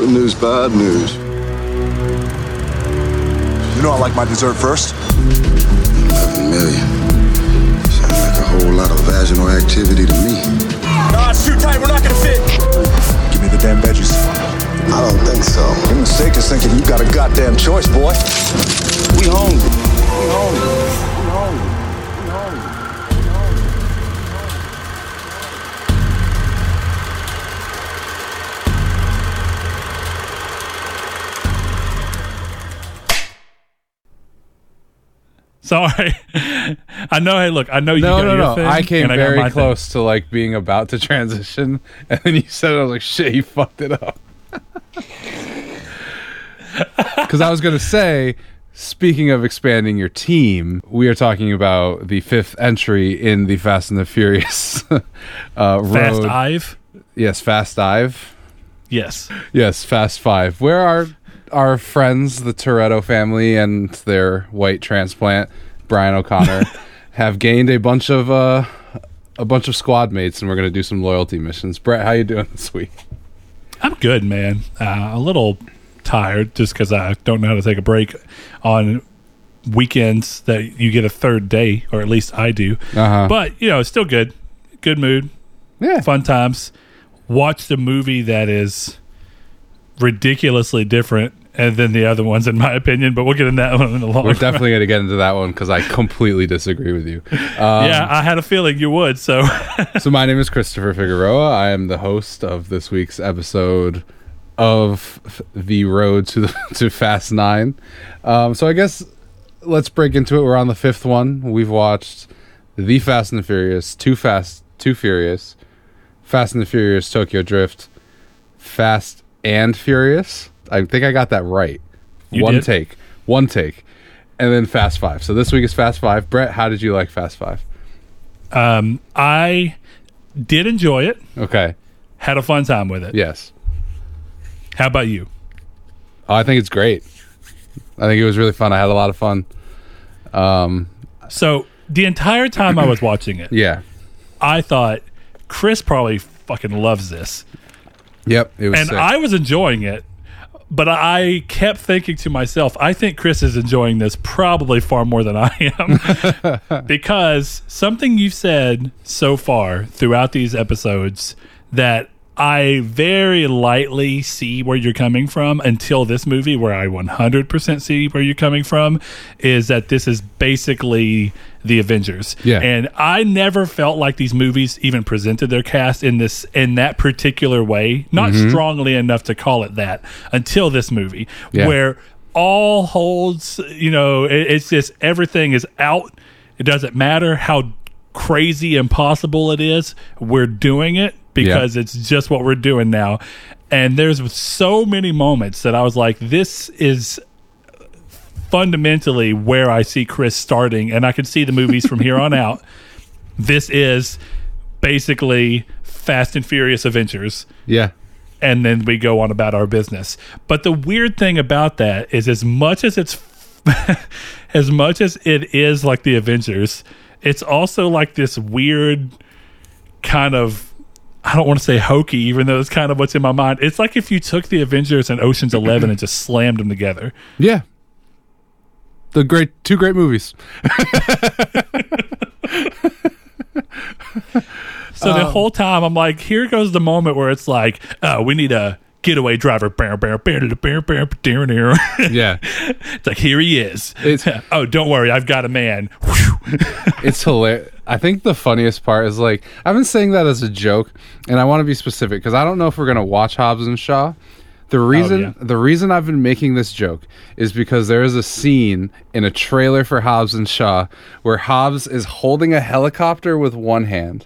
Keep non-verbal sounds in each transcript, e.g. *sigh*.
Good news, bad news. You know I like my dessert first. 11 million. Sounds like a whole lot of vaginal activity to me. Nah, it's too tight. We're not gonna fit. Give me the damn veggies. I don't think so. Your mistake is thinking you got a goddamn choice, boy. We hungry. We hungry. We hungry. Sorry. I know. Hey, look. I know you No, got no, your no. thing, I came got very my thing. close to like being about to transition, *laughs* and then you said it. I was like, "Shit, you fucked it up." *laughs* Because I was gonna say, speaking of expanding your team, we are talking about the fifth entry in the Fast and the Furious *laughs* uh, Fast road. Ive. yes, Fast Dive. Yes. Yes, Fast Five. Where are our friends, the Toretto family, and their white transplant, Brian O'Conner, *laughs* have gained a bunch of uh, a bunch of squad mates, and we're gonna do some loyalty missions. Brett, how you doing this week? I'm good, man. Uh, a little tired just because I don't know how to take a break on weekends that you get a third day, or at least I do. Uh-huh. But you know, it's still good. Good mood, Yeah, fun times. Watched a movie that is ridiculously different than the other ones, in my opinion. But we'll get into that one in a long. we're definitely gonna get into that one because I completely disagree with you. Um, yeah, I had a feeling you would. So *laughs* so my name is Christopher Figueroa. I am the host of this week's episode of the Road to the, *laughs* to Fast Nine. Um, so I guess let's break into it. We're on the fifth one. We've watched the Fast and the Furious, Too Fast, Too Furious, Fast and the Furious, Tokyo Drift, Fast and Furious. I think I got that right. You one did? take, one take, and then Fast Five. So this week is Fast Five. Brett, how did you like Fast Five? um, I did enjoy it. Okay. Had a fun time with it. Yes. How about you? Oh, I think it's great. I think it was really fun. I had a lot of fun. Um, So the entire time I was watching it, *clears throat* yeah. I thought Chris probably fucking loves this, Yep. It was. and sick. I was enjoying it. But I kept thinking to myself, I think Chris is enjoying this probably far more than I am. *laughs* because something you've said so far throughout these episodes that I very lightly see where you're coming from until this movie, where I 100% see where you're coming from, is that this is basically the Avengers. Yeah. And I never felt like these movies even presented their cast in this in that particular way, not Mm-hmm. strongly enough to call it that until this movie, Yeah. where all holds, you know, it, it's just everything is out. It doesn't matter how crazy impossible it is. We're doing it because it's just what we're doing now. And there's so many moments that I was like, this is fundamentally where I see Chris starting, and I can see the movies from here on out. *laughs* This is basically Fast and Furious Adventures, yeah. and then we go on about our business. But the weird thing about that is, as much as it's *laughs* as much as it is like the Avengers, it's also like this weird kind of. I don't want to say hokey, even though it's kind of what's in my mind. It's like if you took the Avengers and Ocean's Eleven and just slammed them together. Yeah. The great two great movies. *laughs* So the um, whole time I'm like, here goes the moment where it's like, oh, we need a getaway driver. *laughs* Yeah. It's like here he is. It's- *laughs* oh, don't worry, I've got a man. it's hilarious. I think the funniest part is like I've been saying that as a joke, and I want to be specific because I don't know if we're gonna watch Hobbs and Shaw. The reason yeah. the reason I've been making this joke is because there is a scene in a trailer for Hobbs and Shaw where Hobbs is holding a helicopter with one hand.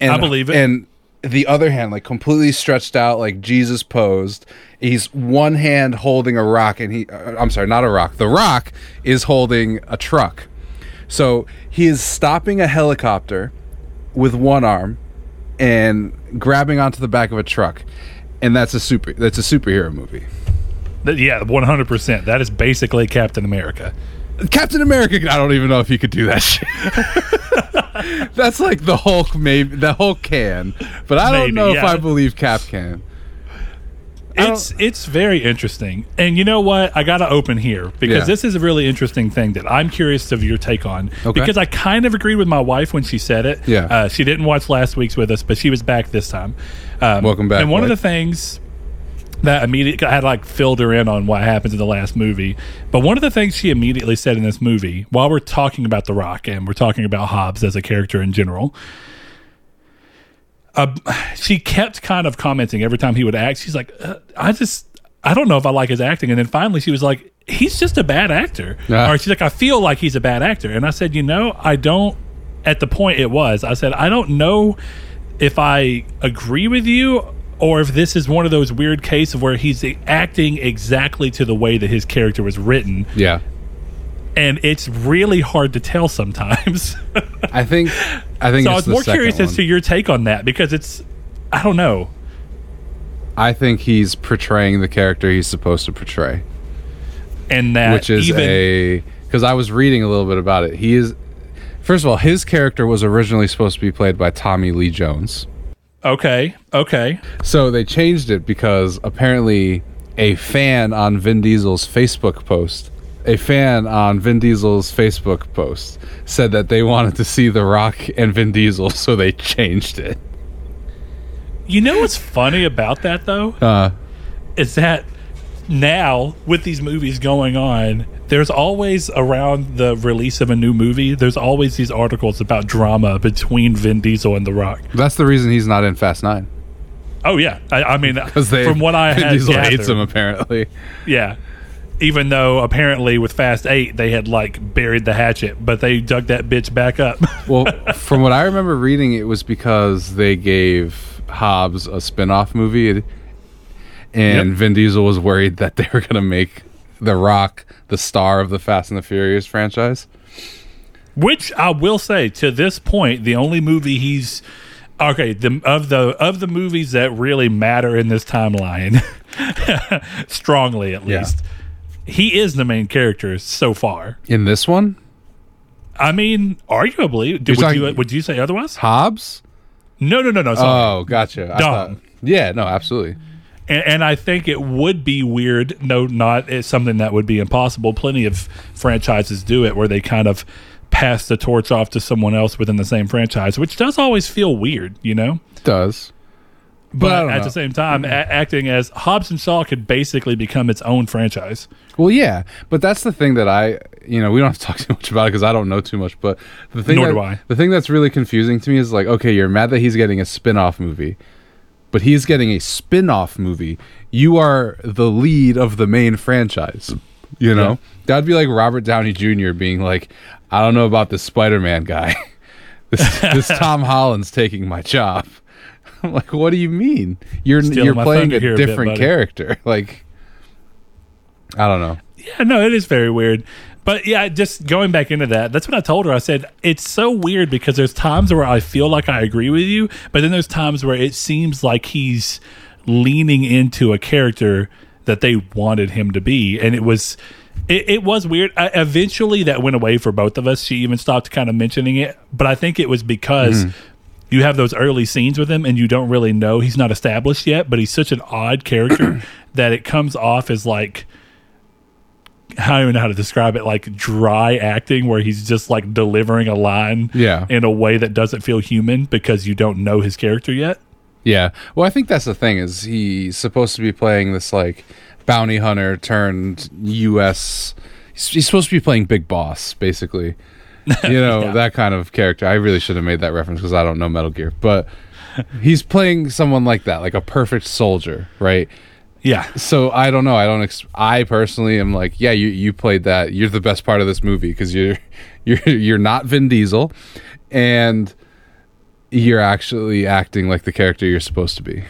And, I believe it. And the other hand, like completely stretched out, like Jesus posed. He's one hand holding a rock, and he, uh, I'm sorry, not a rock. The rock is holding a truck. So he is stopping a helicopter with one arm and grabbing onto the back of a truck. And that's a super that's a superhero movie. Yeah, 100. percent That is basically Captain America. Captain America, I don't even know if he could do that shit. *laughs* that's like the Hulk, maybe the Hulk can, but I don't Maybe, know if. I believe Cap can. It's it's very interesting, and you know what? I got to open here because Yeah. this is a really interesting thing that I'm curious of your take on. Okay. Because I kind of agreed with my wife when she said it. Yeah. uh, she didn't watch last week's with us, but she was back this time. Um, Welcome back, And one of the things that immediately I had like filled her in on what happens in the last movie, but one of the things she immediately said in this movie, while we're talking about The Rock and we're talking about Hobbs as a character in general, uh, *sighs* she kept kind of commenting every time he would act. She's like, uh, I just, I don't know if I like his acting. And then finally she was like, he's just a bad actor. Ah. Or she's like, I feel like he's a bad actor. And I said, you know, I don't, at the point it was, I said, I don't know if I agree with you or if this is one of those weird cases where he's acting exactly to the way that his character was written. Yeah. And it's really hard to tell sometimes. *laughs* I think I think so I was more curious as to your take on that because it's, I don't know. I think he's portraying the character he's supposed to portray, And that which is even, a because I was reading a little bit about it. He is first of all, his character was originally supposed to be played by Tommy Lee Jones. Okay. Okay. So they changed it because apparently a fan on Vin Diesel's Facebook post, a fan on Vin Diesel's Facebook post said that they wanted to see The Rock and Vin Diesel, so they changed it. You know what's funny about that though Uh, is that now with these movies going on, there's always around the release of a new movie, there's always these articles about drama between Vin Diesel and The Rock. that's the reason he's not in Fast Nine. Oh yeah, I, I mean, *laughs* they from what I Vin had Diesel gathered, hates him apparently. yeah. Even though apparently with Fast Eight they had like buried the hatchet, but they dug that bitch back up. *laughs* Well, from what I remember reading, it was because they gave Hobbs a spin-off movie, and Yep. Vin Diesel was worried that they were going to make The Rock the star of the Fast and the Furious franchise. Which I will say, to this point, the only movie he's okay the of the of the movies that really matter in this timeline, *laughs* strongly at Yeah. He is the main character so far. In this one, I mean, arguably, did, would you uh, would you say otherwise? Hobbs. No, no, no, no. Sorry. Oh, gotcha. Thought- yeah, no, absolutely. and, and I think it would be weird. No, not it's something that would be impossible. Plenty of franchises do it where they kind of pass the torch off to someone else within the same franchise, which does always feel weird, you know. It does. But at know. the same time, a- acting as Hobbs and Shaw could basically become its own franchise. Well, yeah, but that's the thing that I, you know, we don't have to talk *laughs* too much about it because I don't know too much. But the thing, Nor that, do I. the thing that's really confusing to me is like, okay, you're mad that he's getting a spin-off movie, but he's getting a spin-off movie. You are the lead of the main franchise. You know, Yeah. that'd be like Robert Downey Jr. being like, I don't know about this Spider-Man guy. *laughs* this, this *laughs* Tom Holland's taking my job. I'm *laughs* like, what do you mean? You're Stealing you're playing a here a bit, different character. *laughs* Like, I don't know. Yeah, no, it is very weird. But yeah, just going back into that, that's what I told her. I said, it's so weird because there's times where I feel like I agree with you, but then there's times where it seems like he's leaning into a character that they wanted him to be. And it was. It, it was weird. I, eventually, that went away for both of us. She even stopped kind of mentioning it, but I think it was because hmm. You have those early scenes with him, and you don't really know he's not established yet. But he's such an odd character *clears throat* that it comes off as like I don't even know how to describe it, like dry acting where he's just like delivering a line Yeah. in a way that doesn't feel human because you don't know his character yet. Yeah. Well, I think that's the thing is he's supposed to be playing this like bounty hunter turned U.S. He's, he's supposed to be playing Big Boss, basically. *laughs* You know Yeah. that kind of character. I really should have made that reference because I don't know Metal Gear, but he's playing someone like that, like a perfect soldier, right? Yeah. So I don't know. I don't. Ex- I personally am like, yeah, you you played that. You're the best part of this movie because you're *laughs* you're you're not Vin Diesel, and you're actually acting like the character you're supposed to be.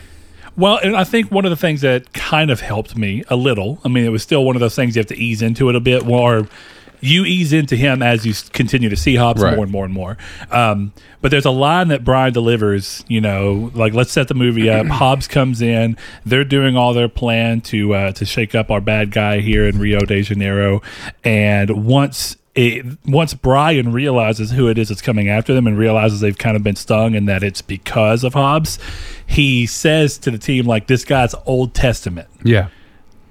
Well, and I think one of the things that kind of helped me a little, I mean, it was still one of those things you have to ease into it a bit more. You ease into him as you continue to see Hobbs Right. more and more and more. Um, but there's a line that Brian delivers, you know, like let's set the movie up. *clears throat* Hobbs comes in, they're doing all their plan to uh, to shake up our bad guy here in Rio de Janeiro, and once it, once Brian realizes who it is that's coming after them and realizes they've kind of been stung and that it's because of Hobbs, he says to the team like, "This guy's Old Testament." Yeah.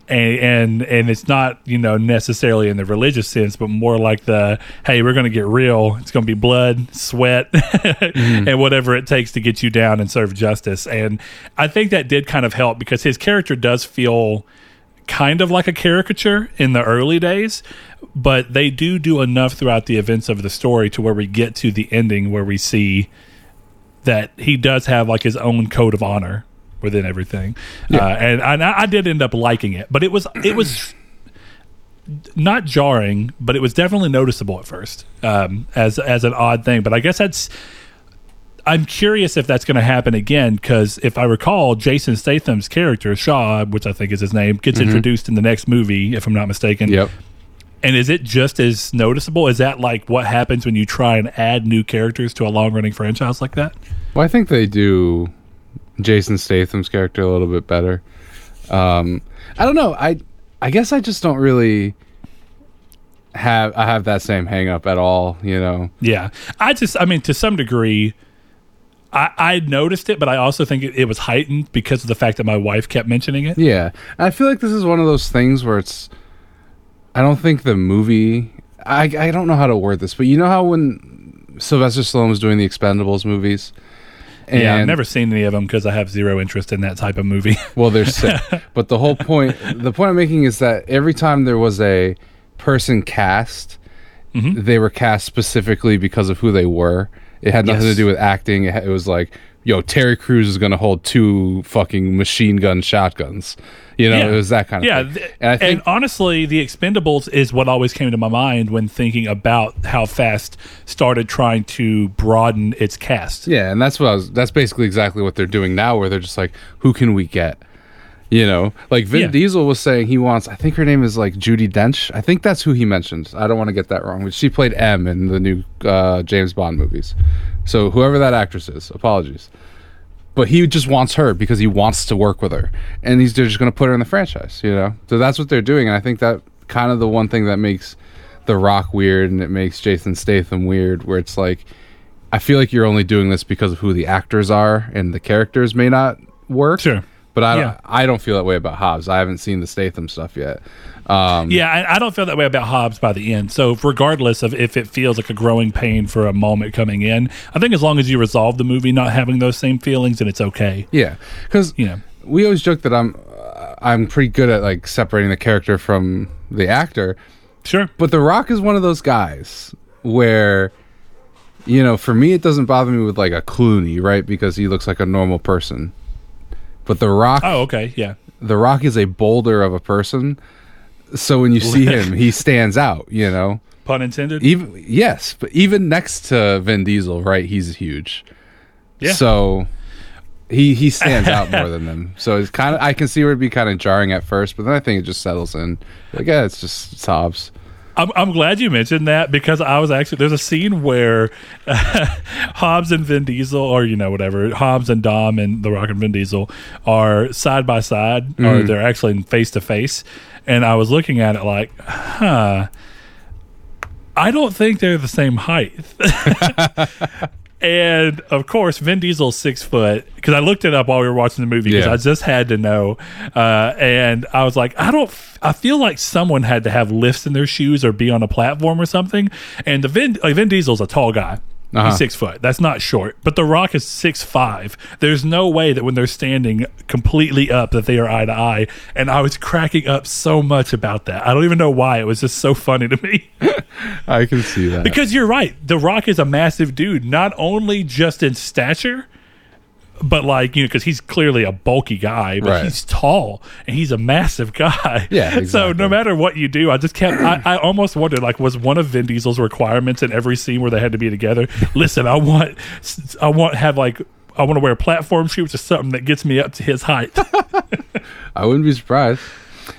And and and it's not you know necessarily in the religious sense, but more like the hey, we're going to get real. It's going to be blood, sweat, *laughs* mm-hmm. and whatever it takes to get you down and serve justice. And I think that did kind of help because his character does feel kind of like a caricature in the early days, but they do do enough throughout the events of the story to where we get to the ending where we see that he does have like his own code of honor within everything. Uh, and I, I did end up liking it, but it was it was not jarring, but it was definitely noticeable at first um, as as an odd thing. But I guess that's. I'm curious if that's going to happen again because if I recall, Jason Statham's character Shaw, which I think is his name, gets introduced in the next movie, if I'm not mistaken. Yep. And is it just as noticeable? Is that like what happens when you try and add new characters to a long running franchise like that? Well, I think they do Jason Statham's character a little bit better. Um, I don't know. I I guess I just don't really have I have that same hang up at all, you know. Yeah, I just, I mean, to some degree, I, I noticed it, but I also think it, it was heightened because of the fact that my wife kept mentioning it. Yeah. I feel like this is one of those things where it's I don't think the movie I I don't know how to word this, but you know how when Sylvester Stallone was doing the Expendables movies and yeah, I've never seen any of them because I have zero interest in that type of movie. *laughs* Well, they're sick. but the whole point, the point I'm making is that every time there was a person cast, Mm-hmm. they were cast specifically because of who they were. It had nothing Yes. to do with acting. It, it was like, yo, Terry Crews is going to hold two fucking machine gun shotguns. You know, Yeah. it was that kind of yeah, thing. th- And think, honestly, the Expendables is what always came to my mind when thinking about how Fast started trying to broaden its cast. yeah, and that's what I was. That's basically exactly what they're doing now, where they're just like, who can we get? You know, like Vin Yeah. Diesel was saying he wants. I think her name is like Judi Dench. I think that's who he mentioned. I don't want to get that wrong. But she played M in the new uh, James Bond movies. So whoever that actress is, apologies. But he just wants her because he wants to work with her, and he's they're just going to put her in the franchise. You know, so that's what they're doing. And I think that kind of the one thing that makes The Rock weird, and it makes Jason Statham weird, where it's like, I feel like you're only doing this because of who the actors are, and the characters may not work. Sure. But I don't, Yeah. I don't feel that way about Hobbs. I haven't seen the Statham stuff yet. Um, Yeah, I, I don't feel that way about Hobbs by the end. So, regardless of if it feels like a growing pain for a moment coming in, I think as long as you resolve the movie not having those same feelings, then it's okay. yeah, because You know. we always joke that I'm uh, I'm pretty good at like separating the character from the actor. Sure. But The Rock is one of those guys where, you know, for me, it doesn't bother me with like a Clooney, right? Because he looks like a normal person. But The Rock, Oh, okay. Yeah. The Rock is a boulder of a person. So when you see him, he *laughs* stands out, you know? Pun intended. Even yes, but even next to Vin Diesel, right? He's huge. Yeah. So he he stands out more than them. So it's kind of I can see where it'd be kind of jarring at first, but then I think it just settles in. Like yeah, it's just it's Hobbs. I'm, I'm glad you mentioned that because I was actually there's a scene where *laughs* Hobbs and Vin Diesel, or you know whatever, Hobbs and Dom and The Rock and Vin Diesel are side by side, or mm. they're actually face to face, and I was looking at it like, huh, I don't think they're the same height. *laughs* *laughs* And of course, Vin Diesel's six foot because I looked it up while we were watching the movie because Yeah. I just had to know. Uh, and I was like, I don't. f- I feel like someone had to have lifts in their shoes or be on a platform or something. And the Vin, like Vin Diesel's a tall guy. Uh-huh. He's six foot. That's not short. But The Rock is six five. There's no way that when they're standing completely up that they are eye to eye. And I was cracking up so much about that. I don't even know why. It was just so funny to me. *laughs* I can see that. Because you're right. The Rock is a massive dude, not only just in stature, but like, you know, because he's clearly a bulky guy, but Right. he's tall and he's a massive *laughs* guy. Yeah, So no matter what you do, I just kept, I, I almost wondered, like, was one of Vin Diesel's requirements in every scene where they had to be together? Listen, I want, I want have like, I want to wear platform shoes or something that gets me up to his height. *laughs* I wouldn't be surprised.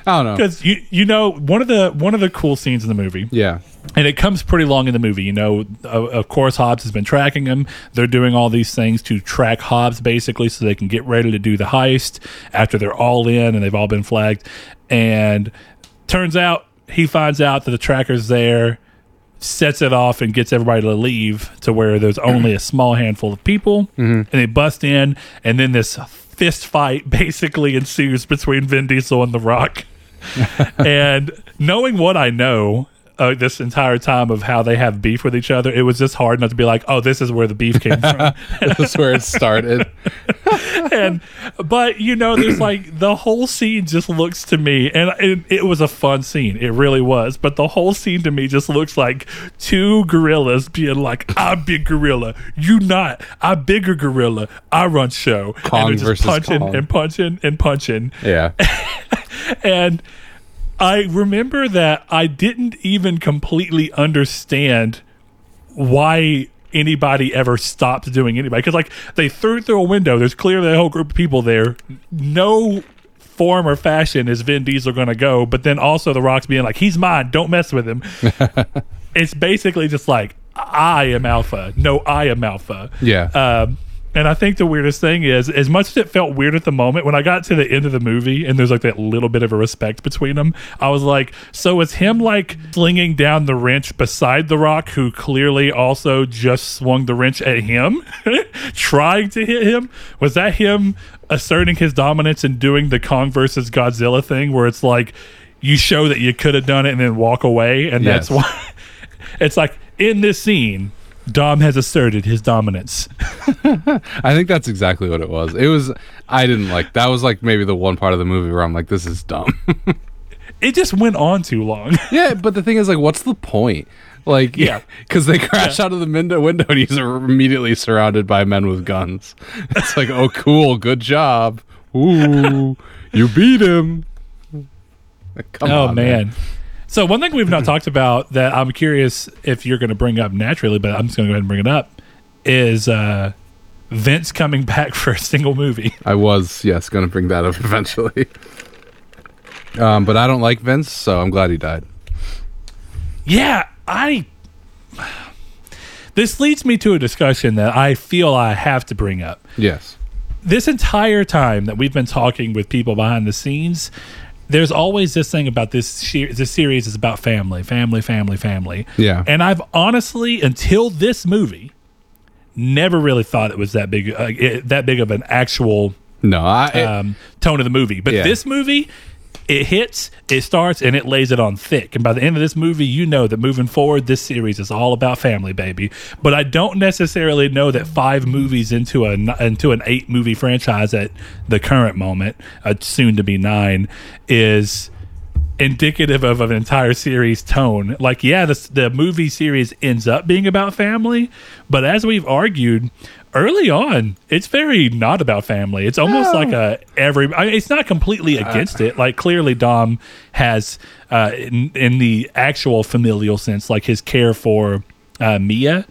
I don't know. Because you, you know, one of the one of the cool scenes in the movie Yeah. and it comes pretty long in the movie. You know, of, of course, Hobbs has been tracking him. They're doing all these things to track Hobbs, basically, so they can get ready to do the heist after they're all in and they've all been flagged. And turns out he finds out that the tracker's there. sets it off and gets everybody to leave to where there's only a small handful of people, mm-hmm. and they bust in, and then this fist fight basically ensues between Vin Diesel and The Rock. *laughs* and knowing what I know. Uh, this entire time of how they have beef with each other, it was just hard not to be like, "Oh, this is where the beef came from." *laughs* That's where it started. *laughs* and but you know there's like the whole scene just looks to me and it, it was a fun scene it really was but the whole scene to me just looks like two gorillas being like i'm big gorilla you not I'm bigger gorilla i run show Kong and versus punching Kong. and punching and punching Yeah. *laughs* and I remember that I didn't even completely understand why anybody ever stopped doing anybody. Because like they threw through a window. There's clearly a whole group of people there. No form or fashion is Vin Diesel going to go but then also the rocks being like he's mine. Don't mess with him. *laughs* It's basically just like I am alpha. No I am alpha. Yeah. um, and I think the weirdest thing is, as much as it felt weird at the moment, when I got to the end of the movie and there's like that little bit of a respect between them, I was like, so is him like slinging down the wrench beside The Rock, who clearly also just swung the wrench at him, *laughs* trying to hit him? Was that him asserting his dominance and doing the Kong versus Godzilla thing where it's like, you show that you could have done it and then walk away? And that's why *laughs* it's like in this scene, Dom has asserted his dominance. *laughs* I think that's exactly what it was. It was I didn't like that was like maybe the one part of the movie where I'm like, this is dumb. *laughs* It just went on too long. *laughs* yeah, but the thing is like what's the point? Like Yeah. because they crash out of the window, window and he's immediately surrounded by men with guns. It's like, oh, cool, good job. Ooh, you beat him. Come oh on, man. So one thing we've not talked about that I'm curious if you're going to bring up naturally, but I'm just going to go ahead and bring it up is uh, Vince coming *laughs* back for a single movie. I was yes going to bring that up *laughs* eventually. Um, but I don't like Vince, so I'm glad he died. Yeah, I. This leads me to a discussion that I feel I have to bring up. Yes. this entire time that we've been talking with people behind the scenes, there's always this thing about this this series is about family, family, family, family. Yeah. And I've honestly, until this movie, never really thought it was that big, uh, it, that big of an actual No, I. it- um, tone of the movie. But Yeah. this movie, it hits, it starts, and it lays it on thick. And by the end of this movie, you know that moving forward, this series is all about family, baby. But I don't necessarily know that five movies into a into an eight movie franchise at the current moment, uh, soon to be nine, is indicative of an entire series tone. Like, yeah, the the movie series ends up being about family, but as we've argued early on, it's very not about family. It's almost like a every. I mean, it's not completely against it. Like, clearly, Dom has uh, in, in the actual familial sense, like his care for uh, Mia,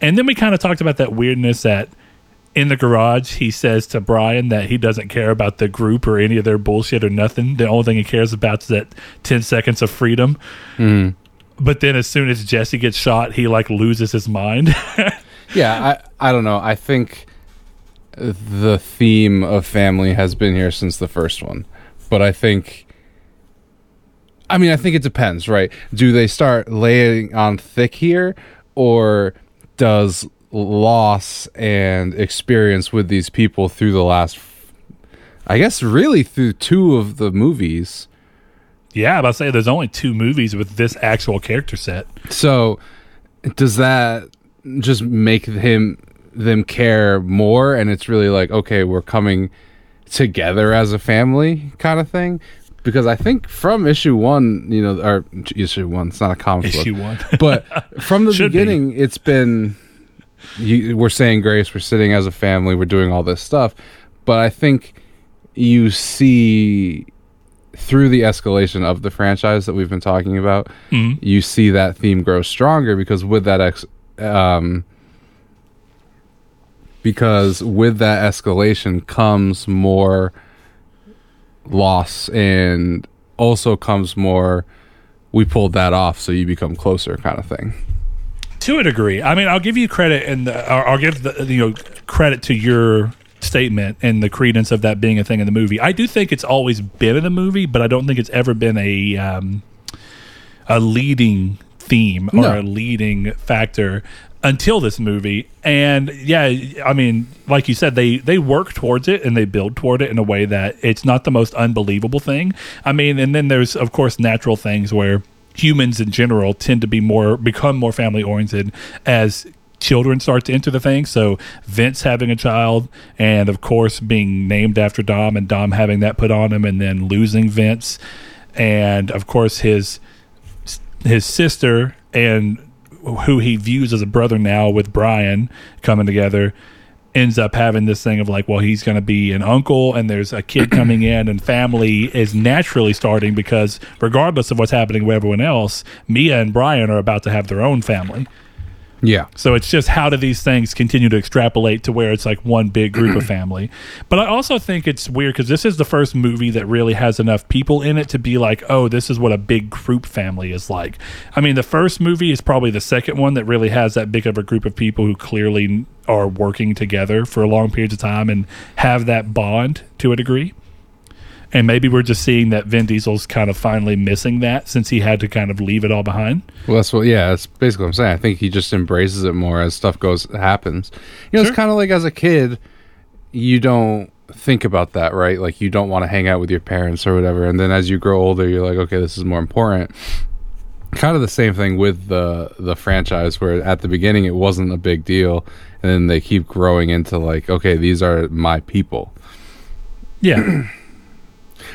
and then we kind of talked about that weirdness that in the garage, he says to Brian that he doesn't care about the group or any of their bullshit or nothing. The only thing he cares about is that 10 seconds of freedom. But then as soon as Jesse gets shot, he like loses his mind. *laughs* yeah, I, I don't know. I think the theme of family has been here since the first one, but I think. I mean, I think it depends, right? Do they start laying on thick here, or does loss and experience with these people through the last, I guess, really through two of the movies? yeah, I'm about to say there's only two movies with this actual character set. So, does that just make him them care more? And it's really like, okay, we're coming together as a family, kind of thing. Because I think from issue one, you know, or issue one, it's not a comic Issue book, one. *laughs* but from the Should be. beginning, it's been you, we're saying grace, we're sitting as a family, we're doing all this stuff. But I think you see through the escalation of the franchise that we've been talking about, mm-hmm. you see that theme grow stronger because with that ex, um, because with that escalation comes more loss and also comes more we pulled that off so you become closer kind of thing To a degree, I mean, I'll give you credit, and I'll I'll give the you know credit to your statement and the credence of that being a thing in the movie. I do think it's always been in the movie, but I don't think it's ever been a um, a leading theme or a leading factor until this movie. And yeah, I mean, like you said, they they work towards it and they build toward it in a way that it's not the most unbelievable thing. I mean, and then there's of course natural things where humans in general tend to be more become more family oriented as children start to enter the thing. So Vince having a child, and of course being named after Dom, and Dom having that put on him, and then losing Vince, and of course his his sister and who he views as a brother now with Brian coming together ends up having this thing of like well he's going to be an uncle and there's a kid coming in and family is naturally starting because regardless of what's happening with everyone else Mia and Brian are about to have their own family Yeah. so it's just how do these things continue to extrapolate to where it's like one big group of family. *clears throat* But I also think it's weird because this is the first movie that really has enough people in it to be like, oh, this is what a big group family is like. I mean, the first movie is probably the second one that really has that big of a group of people who clearly are working together for long periods of time and have that bond to a degree. And maybe we're just seeing that Vin Diesel's kind of finally missing that since he had to kind of leave it all behind. Well, that's what. Yeah, that's basically what I'm saying. I think he just embraces it more as stuff goes happens. You know, Sure. it's kind of like as a kid, you don't think about that, right? Like you don't want to hang out with your parents or whatever, and then as you grow older, you're like, okay, this is more important. Kind of the same thing with the the franchise, where at the beginning it wasn't a big deal, and then they keep growing into like, okay, these are my people. Yeah. *clears throat*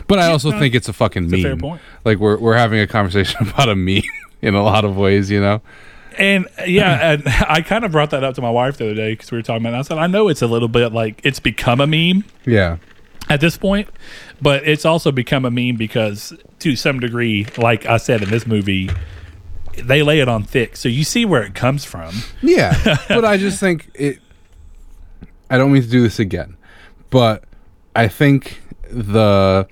But I also think it's a fucking meme. fair point. Like we're we're having a conversation *laughs* about a meme in a lot of ways, you know. And yeah, *clears throat* and I kind of brought that up to my wife the other day because we were talking about. It. I said I know it's a little bit like it's become a meme Yeah. at this point, but it's also become a meme because to some degree, like I said in this movie, they lay it on thick, so you see where it comes from. Yeah, *laughs* but I just think it. I don't mean to do this again, but I think the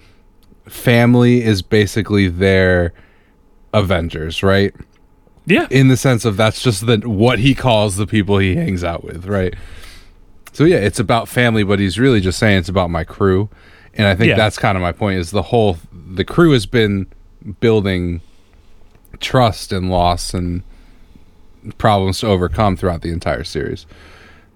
family is basically their Avengers, right? Yeah, In the sense of that's just the what he calls the people he hangs out with, right? So yeah, it's about family, but he's really just saying it's about my crew, and I think Yeah. that's kind of my point. Is the whole the crew has been building trust and loss and problems to overcome throughout the entire series.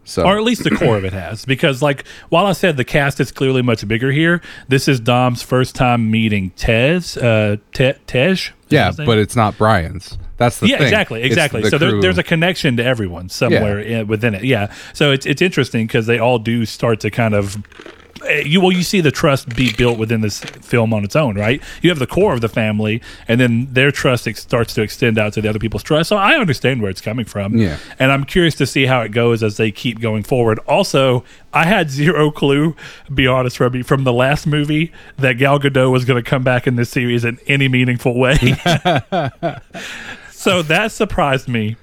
So or at least the core of it has because like while i said the cast is clearly much bigger here this is dom's first time meeting tez uh Te- tej yeah, but it's not Brian's. That's the yeah, thing. exactly, exactly. the So there, there's a connection to everyone somewhere in, within it. Yeah. So it's it's interesting because they all do start to kind of. Eh, You well, you see the trust be built within this film on its own, right? You have the core of the family, and then their trust ex- starts to extend out to the other people's trust. So I understand where it's coming from, Yeah. And I'm curious to see how it goes as they keep going forward. Also, I had zero clue, be honest, Robbie, from the last movie that Gal Gadot was going to come back in this series in any meaningful way. *laughs* so that surprised me.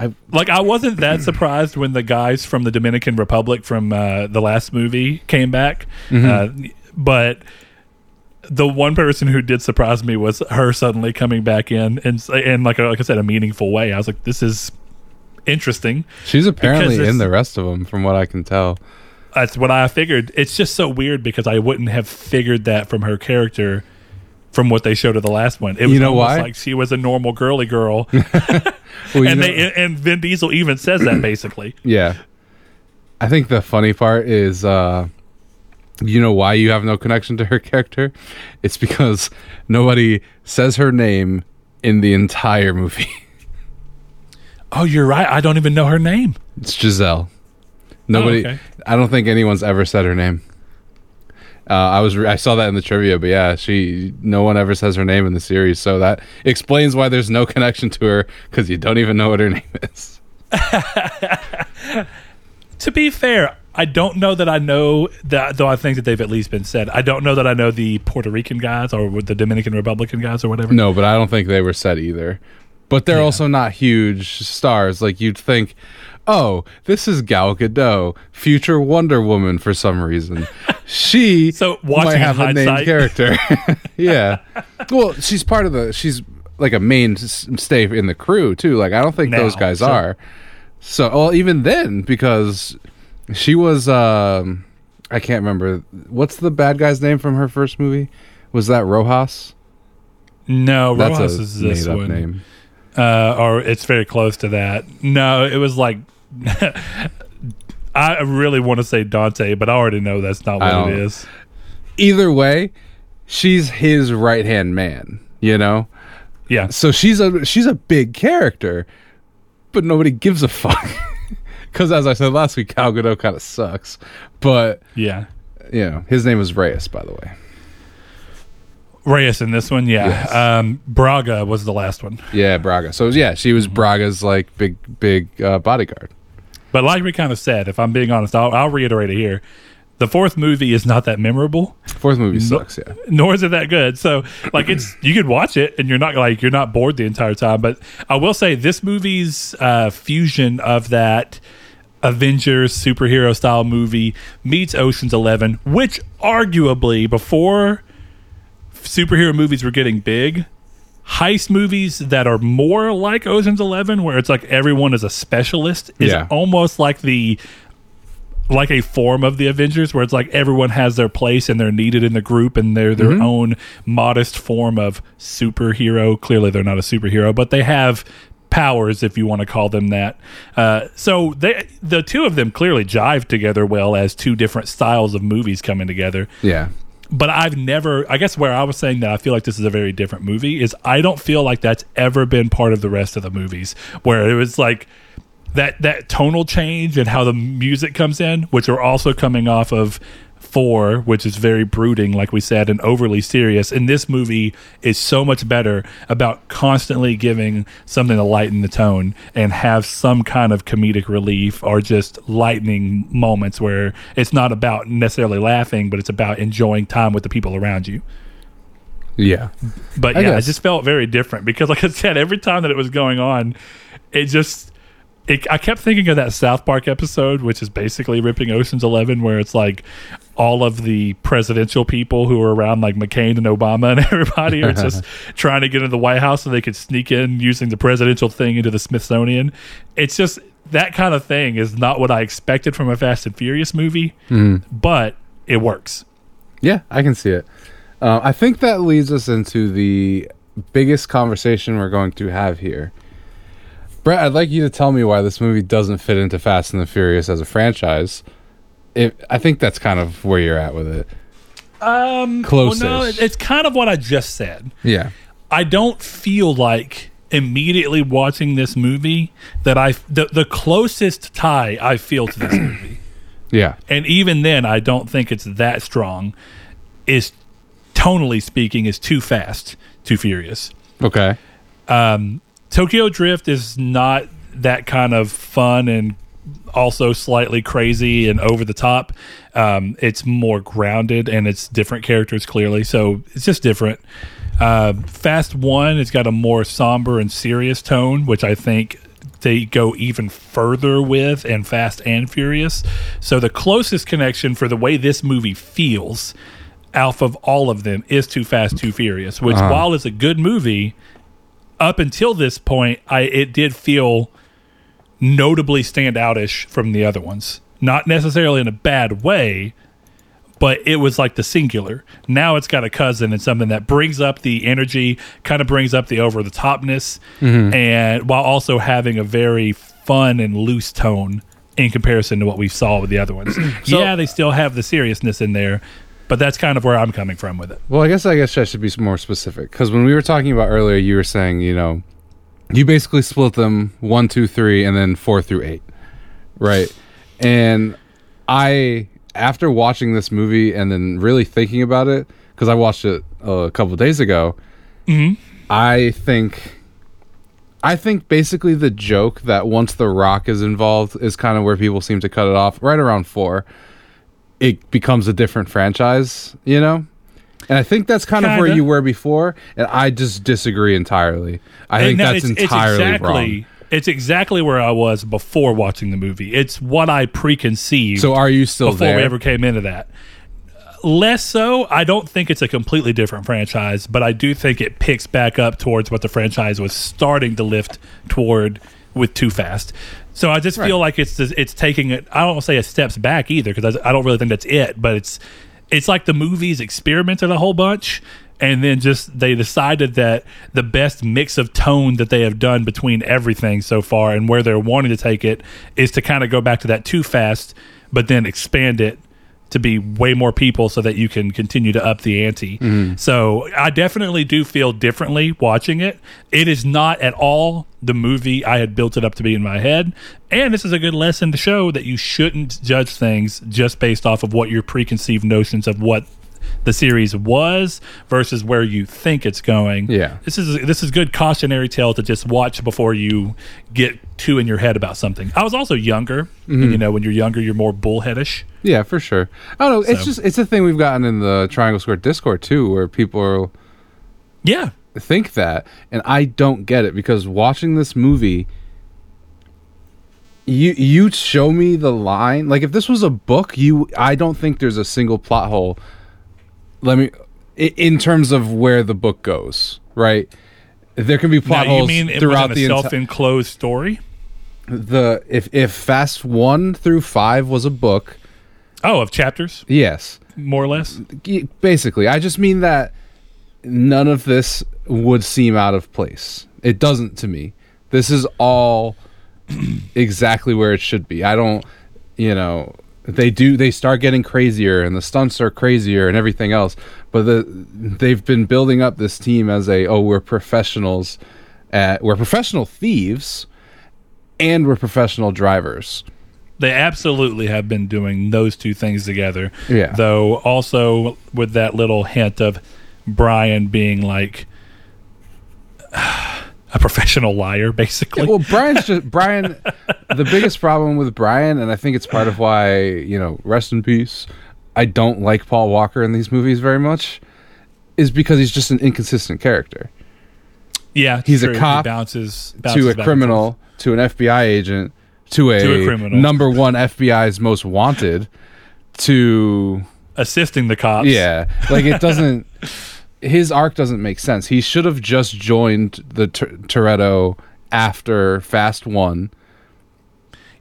I- like I wasn't that *clears throat* surprised when the guys from the Dominican Republic from uh, the last movie came back, uh, but the one person who did surprise me was her suddenly coming back in and in like like I said a meaningful way. I was like, this is interesting. She's apparently in the rest of them, from what I can tell. That's what I figured. It's just so weird because I wouldn't have figured that from her character from what they showed of the last one. It was You know almost why? like she was a normal girly girl. *laughs* *laughs* Well, and know- they and Vin Diesel even says that *clears throat* basically. Yeah. I think the funny part is uh you know why you have no connection to her *laughs* character? It's because nobody says her name in the entire movie. *laughs* Oh, you're right. I don't even know her name. It's Gisele. Nobody Oh, okay. I don't think anyone's ever said her name. Uh, I was re- I saw that in the trivia, but yeah, she no one ever says her name in the series, so that explains why there's no *laughs* connection to her because you don't even know what her *laughs* name is. *laughs* To be fair, I don't know that I know that though I think that they've at least been said. I don't know that I know the Puerto Rican guys or the Dominican Republican guys or whatever. No, but I don't think they were said either. But they're Yeah. also not huge stars. Like you'd think, oh, this is Gal Gadot, future Wonder Woman for some reason. *laughs* She So, watching might have a named character. *laughs* *laughs* yeah. Well, she's part of the. She's like a main stay in the crew too. Like I don't think Now, those guys so- are. So, well, even then, because she was. um I can't remember what's the bad guy's name from her first movie. Was that Rojas? No, That's Rojas a is this one. name. Uh, or it's very close to that. No, it was like. *laughs* I really want to say Dante, but I already know that's not what it is. Either way, she's his right hand man. You know, Yeah, so she's a she's a big character, but nobody gives a fuck. *laughs* Because as I said last week, Gal Gadot kind of sucks. But yeah. you know, his name is Reyes, by the way. Reyes in this one, yeah. Yes. Um, Braga was the last one. Yeah, Braga. So yeah, she was Braga's like big big uh, bodyguard. But like we kind of said, if I'm being honest, I'll, I'll reiterate it here. The fourth movie is not that memorable, Fourth movie sucks. Yeah. *laughs* nor is it that good. So, like, it's *clears throat* you could watch it and you're not like you're not bored the entire time. But I will say this movie's uh, fusion of that Avengers superhero style movie meets Ocean's Eleven, which arguably before superhero movies were getting big, heist movies that are more like Ocean's Eleven, where it's like everyone is a specialist, is Yeah. almost like the like a form of the Avengers, where it's like everyone has their place and they're needed in the group and they're their own modest form of superhero. Clearly, they're not a superhero, but they have powers, if you want to call them that. Uh, so they, the two of them clearly jive together well as two different styles of movies coming together Yeah. But I've never. I guess where I was saying that I feel like this is a very different movie is I don't feel like that's ever been part of the rest of the movies where it was like that that tonal change and how the music comes in, which are also coming off of four, which is very brooding, like we said, and overly serious. And this movie is so much better about constantly giving something to lighten the tone and have some kind of comedic relief or just lightening moments where it's not about necessarily laughing, but it's about enjoying time with the people around you. Yeah. But I yeah, it just felt very different because, like I said, every time that it was going on, it just. It, I kept thinking of that South Park episode, which is basically ripping Ocean's Eleven, where it's like all of the presidential people who are around, like McCain and Obama and *laughs* everybody, are just *laughs* trying to get into the White House so they could sneak in using the presidential thing into the Smithsonian. It's just that kind of thing is not what I expected from a Fast and Furious movie, but it works. Yeah, I can see it. Uh, I think that leads us into the biggest conversation we're going to have here. Brett, I'd like you to tell me why this movie doesn't fit into Fast and the Furious as a franchise. If I think that's kind of where you're at with it. Um, Close-ish. Well, no, it's kind of what I just said. Yeah. I don't feel like immediately watching this movie that I the, the closest tie I feel to this movie, *clears throat* Yeah. and even then I don't think it's that strong. Is tonally speaking is too fast, too furious. Okay. Um Tokyo Drift is not that kind of fun and also slightly crazy and over the top. Um, it's more grounded and it's different characters clearly, so it's just different. Uh, Fast One, it's got a more somber and serious tone, which I think they go even further with in Fast and Furious. So the closest connection for the way this movie feels out of all of them is Too Fast, Too Furious, which while it's a good movie, up until this point, I it did feel notably standoutish from the other ones. Not necessarily in a bad way, but it was like the singular. Now it's got a cousin and something that brings up the energy, kind of brings up the over the topness, mm-hmm. and while also having a very fun and loose tone in comparison to what we saw with the other ones. *clears throat* yeah, they still have the seriousness in there, but that's kind of where I'm coming from with it. Well, I guess I guess I should be more specific because when we were talking about earlier, you were saying you know, you basically split them one, two, three, and then four through eight, right? And I, after watching this movie and then really thinking about it, because I watched it a couple days ago, mm-hmm. I think. I think basically the joke that once The Rock is involved is kind of where people seem to cut it off right around four. It becomes a different franchise, you know? And I think that's kind of where you were before, and I just disagree entirely. I think No, that's it's- it's entirely exactly, wrong. It's exactly where I was before watching the movie. It's what I preconceived. So are you still before there? we ever came into that. Less so. I don't think it's a completely different franchise, but I do think it picks back up towards what the franchise was starting to lift toward with Too Fast. So I just feel like it's it's taking it. I don't say it steps back either because I, I don't really think that's it. But it's it's like the movies experimented a whole bunch, and then just they decided that the best mix of tone that they have done between everything so far and where they're wanting to take it is to kind of go back to that too fast, but then expand it to be way more people so that you can continue to up the ante. Mm-hmm. So I definitely do feel differently watching it. It is not at all the movie I had built it up to be in my head. And this is a good lesson to show that you shouldn't judge things just based off of what your preconceived notions of what the series was versus where you think it's going. Yeah. This is this is good cautionary tale to just watch before you get too in your head about something. I was also younger. And, mm-hmm. you know, when you're younger, you're more bullheadish. Yeah, for sure. I don't know. It's just it's a thing we've gotten in the Triangle Square Discord too, where people Yeah. think that, and I don't get it because watching this movie, you you show me the line. Like if this was a book, you I don't think there's a single plot hole. Let me in terms of where the book goes, right? There can be plot Now, you holes mean throughout the self-enclosed story? the if if Fast One through Five was a book, Oh, of chapters, yes, more or less. Basically. I just mean that none of this would seem out of place. It doesn't to me. This is all *clears throat* exactly where it should be. I don't you know they do they start getting crazier and the stunts are crazier and everything else but the they've been building up this team as a oh we're professionals at we're professional thieves and we're professional drivers They absolutely have been doing those two things together. Yeah. Though also with that little hint of Brian being like a professional liar, basically. well, Brian's just *laughs* Brian. The biggest problem with Brian, and I think it's part of why you know, rest in peace. I don't like Paul Walker in these movies very much, is because he's just an inconsistent character. yeah, he's a true. He cop bounces, bounces to a criminal, to an FBI agent, to a, To a criminal. number one FBI's most wanted, to assisting the cops. yeah, like it doesn't. *laughs* his arc doesn't make sense. He should have just joined the Toretto after Fast One.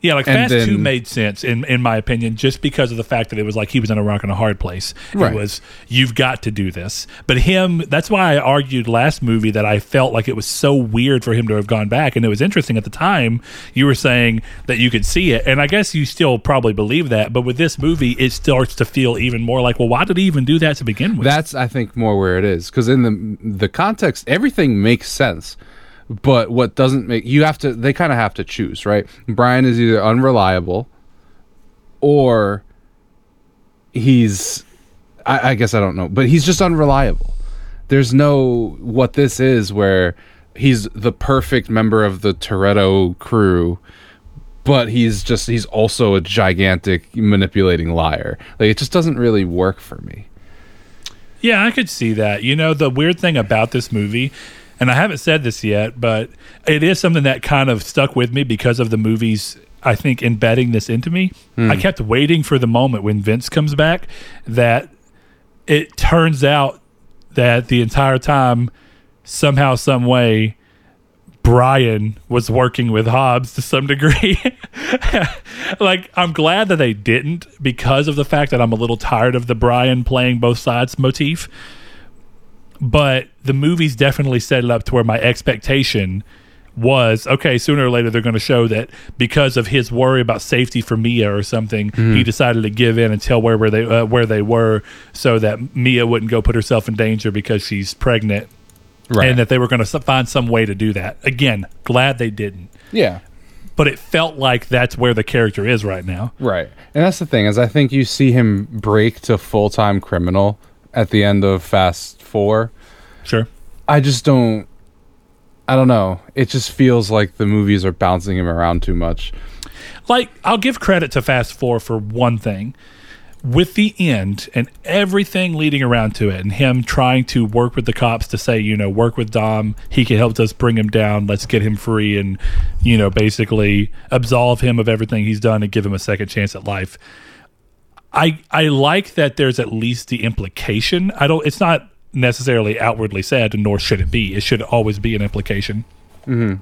Yeah, like And Fast then- Two made sense in in my opinion, just because of the fact that it was like he was in a rock and a hard place. Right. It was you've got to do this. But him, that's why I argued last movie that I felt like it was so weird for him to have gone back. And it was interesting at the time. You were saying that you could see it, and I guess you still probably believe that. But with this movie, it starts to feel even more like, well, why did he even do that to begin with? That's I think more where it is because in the the context, everything makes sense. But what doesn't make you have to they kind of have to choose, right? Brian is either unreliable or he's I, I guess I don't know, but he's just unreliable. There's no what this is where he's the perfect member of the Toretto crew, but he's just he's also a gigantic manipulating liar. Like it just doesn't really work for me. Yeah, I could see that. You know, the weird thing about this movie, and I haven't said this yet, but it is something that kind of stuck with me because of the movies. I think embedding this into me. Hmm. I kept waiting for the moment when Vince comes back that it turns out that the entire time, somehow, some way, Brian was working with Hobbs to some degree. *laughs* like, I'm glad that they didn't because of the fact that I'm a little tired of the Brian playing both sides motif. But the movies definitely set it up to where my expectation was okay, sooner or later they're going to show that because of his worry about safety for Mia or something, he decided to give in and tell where, where they uh, where they were so that Mia wouldn't go put herself in danger because she's pregnant Right. and that they were going to find some way to do that. Again, glad they didn't. yeah. But it felt like that's where the character is right now. Right. And that's the thing is I think you see him break to full-time criminal at the end of Fast 4. Sure. I just don't I don't know. It just feels like the movies are bouncing him around too much. Like, I'll give credit to Fast Four for one thing. With the end and everything leading around to it, and him trying to work with the cops to say, you know, work with Dom, he can help us bring him down, let's get him free, and, you know, basically absolve him of everything he's done and give him a second chance at life. I I like that there's at least the implication. I don't. It's not necessarily outwardly said, nor should it be. It should always be an implication. Mm-hmm.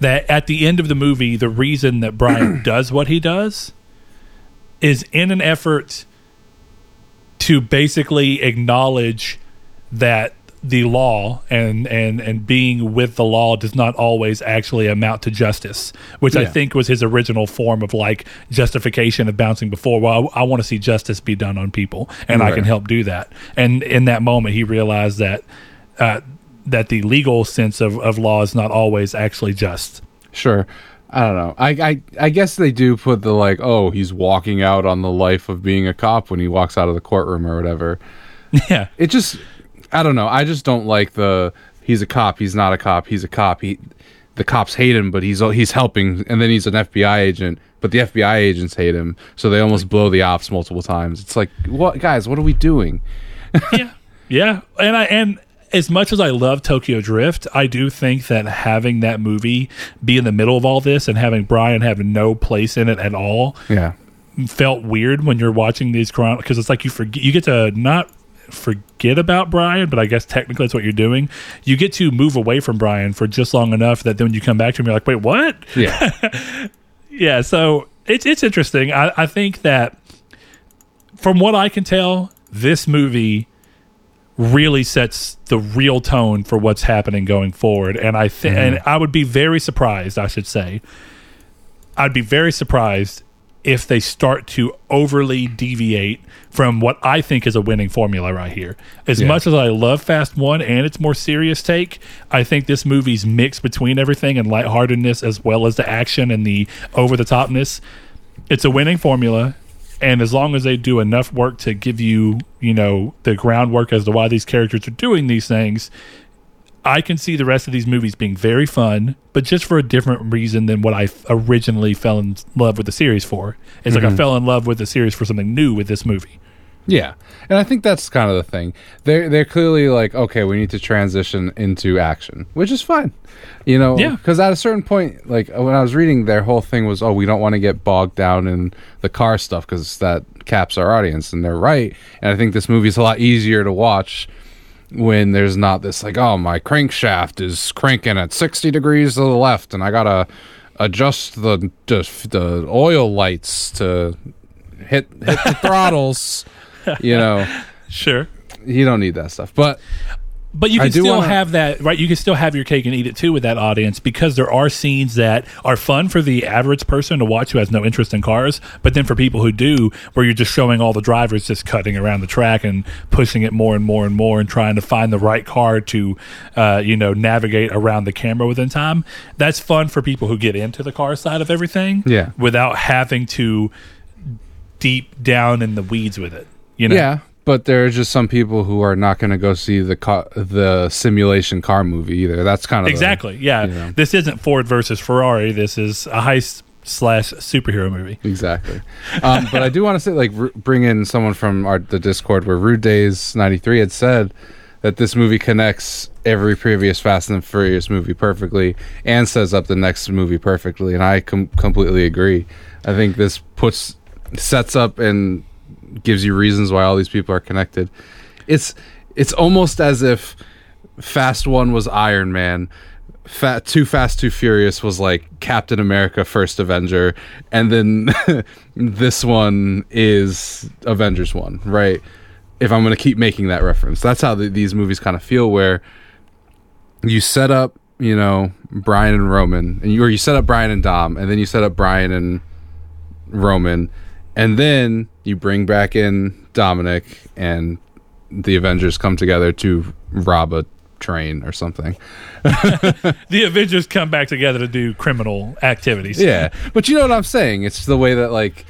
That at the end of the movie, the reason that Brian *clears throat* does what he does is in an effort to basically acknowledge that the law and and and being with the law does not always actually amount to justice, which I think was his original form of like justification of bouncing before. Well, I, I want to see justice be done on people, and I can help do that. And in that moment, he realized that uh, that the legal sense of, of law is not always actually just. Sure. I don't know. I, I I guess they do put the like, oh, he's walking out on the life of being a cop when he walks out of the courtroom or whatever. *laughs* Yeah, It just I don't know. I just don't like the he's a cop, he's not a cop, he's a cop. He the cops hate him, but he's he's helping and then he's an FBI agent, but the FBI agents hate him. So they almost blow the ops multiple times. It's like, what guys, what are we doing? *laughs* yeah, yeah. And I and as much as I love Tokyo Drift, I do think that having that movie be in the middle of all this and having Brian have no place in it at all Yeah. felt weird when you're watching these chron because it's like you forget you get to not forget about Brian, but I guess technically that's what you're doing. You get to move away from Brian for just long enough that then when you come back to him, you're like, wait, what? Yeah. *laughs* Yeah, so it's it's interesting. I, I think that from what I can tell, this movie really sets the real tone for what's happening going forward. And I think mm-hmm. and I would be very surprised, I should say. I'd be very surprised if they start to overly deviate from what I think is a winning formula right here. As Yeah. much as I love Fast One and its more serious take, I think this movie's mix between everything and lightheartedness as well as the action and the over the topness. It's a winning formula. And as long as they do enough work to give you, you know, the groundwork as to why these characters are doing these things, I can see the rest of these movies being very fun, but just for a different reason than what I f- originally fell in love with the series for. It's like I mm-hmm. fell in love with the series for something new with this movie. Yeah, and I think that's kind of the thing. They're they're clearly like, okay, we need to transition into action, which is fine, you know. Yeah. Because at a certain point, like when I was reading, their whole thing was, oh, we don't want to get bogged down in the car stuff because that caps our audience, and they're right. And I think this movie's a lot easier to watch when there's not this like, oh, my crankshaft is cranking at sixty degrees to the left, and I gotta adjust the the, the oil lights to hit hit the throttles. *laughs* You know, Sure. you don't need that stuff. But But you can still wanna- have that, right? You can still have your cake and eat it too with that audience because there are scenes that are fun for the average person to watch who has no interest in cars. But then for people who do, where you're just showing all the drivers just cutting around the track and pushing it more and more and more and trying to find the right car to, uh, you know, navigate around the camera within time. That's fun for people who get into the car side of everything. Yeah. Without having to deep down in the weeds with it. You know? yeah, but there are just some people who are not going to go see the car, the simulation car movie either. That's kind of the- Exactly. Yeah. know. This isn't Ford versus Ferrari. This is a heist slash superhero movie. exactly. Um, but I do want to say, like, r- bring in someone from our the Discord where Rude Days ninety three had said that this movie connects every previous Fast and Furious movie perfectly and sets up the next movie perfectly, and I com- completely agree. I think this puts sets up and gives you reasons why all these people are connected. It's it's almost as if Fast One was Iron Man. Fat, Too Fast, Too Furious was like Captain America, First Avenger, and then *laughs* this one is Avengers One, right? If I'm going to keep making that reference, that's how the, these movies kind of feel. Where you set up, you know, Brian and Roman, and you or you set up Brian and Dom, and then you set up Brian and Roman, and then you bring back in Dominic, and the Avengers come together to rob a train or something. *laughs* The Avengers come back together to do criminal activities. Yeah, but you know what I'm saying? It's the way that like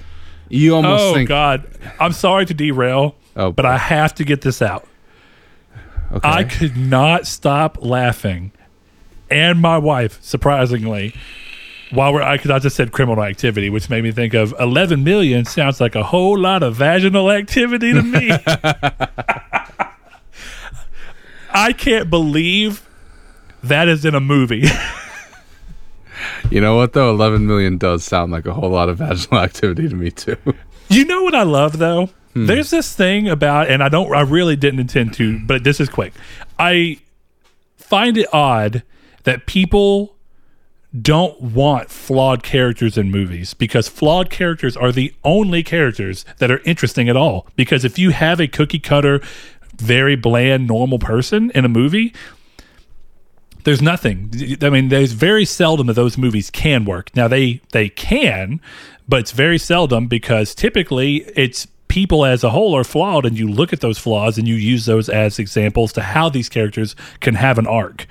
you almost Oh think. God. I'm sorry to derail, Oh, but I have to get this out. Okay. I could not stop laughing, and my wife, surprisingly, while we're because I just said criminal activity, which made me think of 11 million. Sounds like a whole lot of vaginal activity to me. *laughs* I can't believe that is in a movie. *laughs* you know what though? 11 million does sound like a whole lot of vaginal *laughs* activity to me too. You know what I love though? Hmm. There's this thing about, and I don't, I really didn't intend to, but this is quick. I find it odd that people don't want flawed characters in movies because flawed characters are the only characters that are interesting at all. Because if you have a cookie cutter very bland, normal person in a movie, there's nothing. I mean, there's very seldom that those movies can work. Now they they can, but it's very seldom because typically it's people as a whole are flawed, and you look at those flaws and you use those as examples to how these characters can have an arc.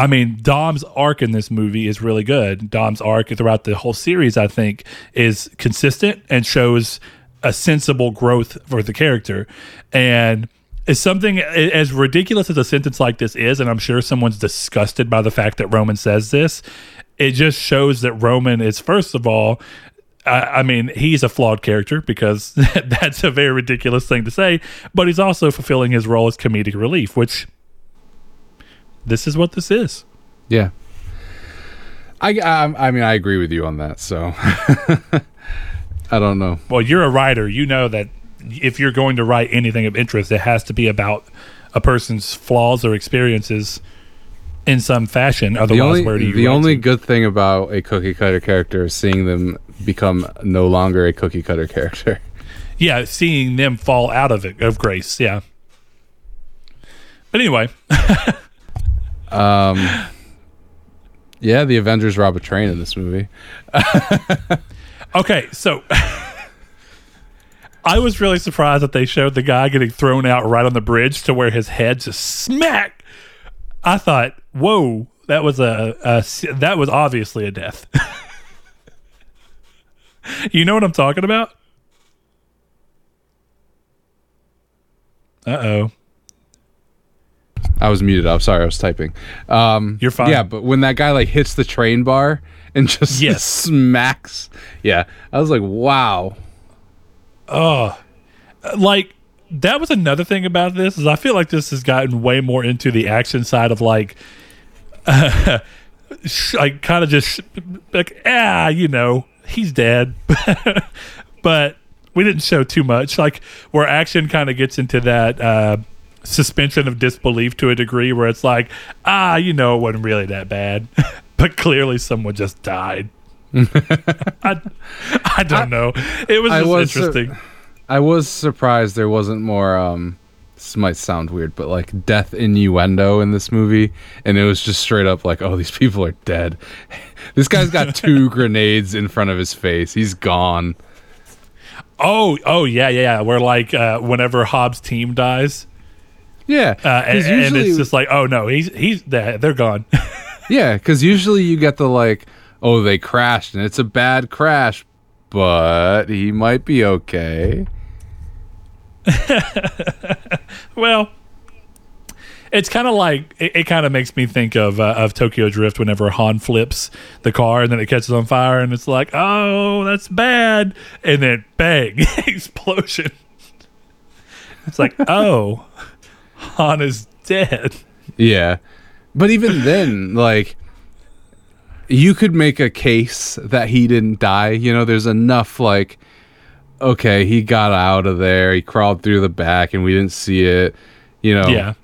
I mean, Dom's arc in this movie is really good. Dom's arc throughout the whole series, I think, is consistent and shows a sensible growth for the character. And it's something as ridiculous as a sentence like this is, and I'm sure someone's disgusted by the fact that Roman says this. It just shows that Roman is, first of all, I, I mean, he's a flawed character because *laughs* that's a very ridiculous thing to say, but he's also fulfilling his role as comedic relief, which this is what this is. Yeah. I, I, I mean, I agree with you on that. So *laughs* I don't know. Well, you're a writer. You know that if you're going to write anything of interest, it has to be about a person's flaws or experiences in some fashion. Otherwise, the only, where do you the only good thing about a cookie cutter character is seeing them become no longer a cookie cutter character. *laughs* yeah, seeing them fall out of it of grace. Yeah. But anyway, *laughs* Um, yeah, the Avengers rob a train in this movie. *laughs* okay, so *laughs* I was really surprised that they showed the guy getting thrown out right on the bridge to where his head just smack. I thought, whoa, that was a, a that was obviously a death. *laughs* you know what I'm talking about? Uh oh. I was muted. I'm sorry. I was typing. Um, You're fine. Yeah, but when that guy like hits the train bar and *laughs* just Yes. smacks, yeah, I was like, wow. Uh like that was another thing about this is I feel like this has gotten way more into the action side of like, *laughs* sh- like kind of just like ah, you know, he's dead, *laughs* but we didn't show too much. Like where action kind of gets into that uh, suspension of disbelief to a degree, where it's like ah, you know, it wasn't really that bad, *laughs* but clearly someone just died. *laughs* I, I don't know. It was just was, interesting. I was surprised there wasn't more. Um, this might sound weird, but like death innuendo in this movie, and it was just straight up like, "Oh, these people are dead." *laughs* this guy's got two grenades in front of his face. He's gone. Oh, oh yeah, yeah, yeah. Where like uh, whenever Hobbs' team dies, Yeah, uh, and, 'cause and usually- it's just like, oh no, he's he's they're they're gone. *laughs* Yeah, because usually you get the like, oh, they crashed and it's a bad crash, but he might be okay. *laughs* well, it's kind of like it, it kind of makes me think of uh, of Tokyo Drift whenever Han flips the car and then it catches on fire and it's like, oh, that's bad, and then bang, *laughs* explosion. It's like, oh, Han is dead. Yeah, but even then, like, you could make a case that he didn't die. You know, there's enough like, okay, he got out of there, he crawled through the back, and we didn't see it. You know, Yeah.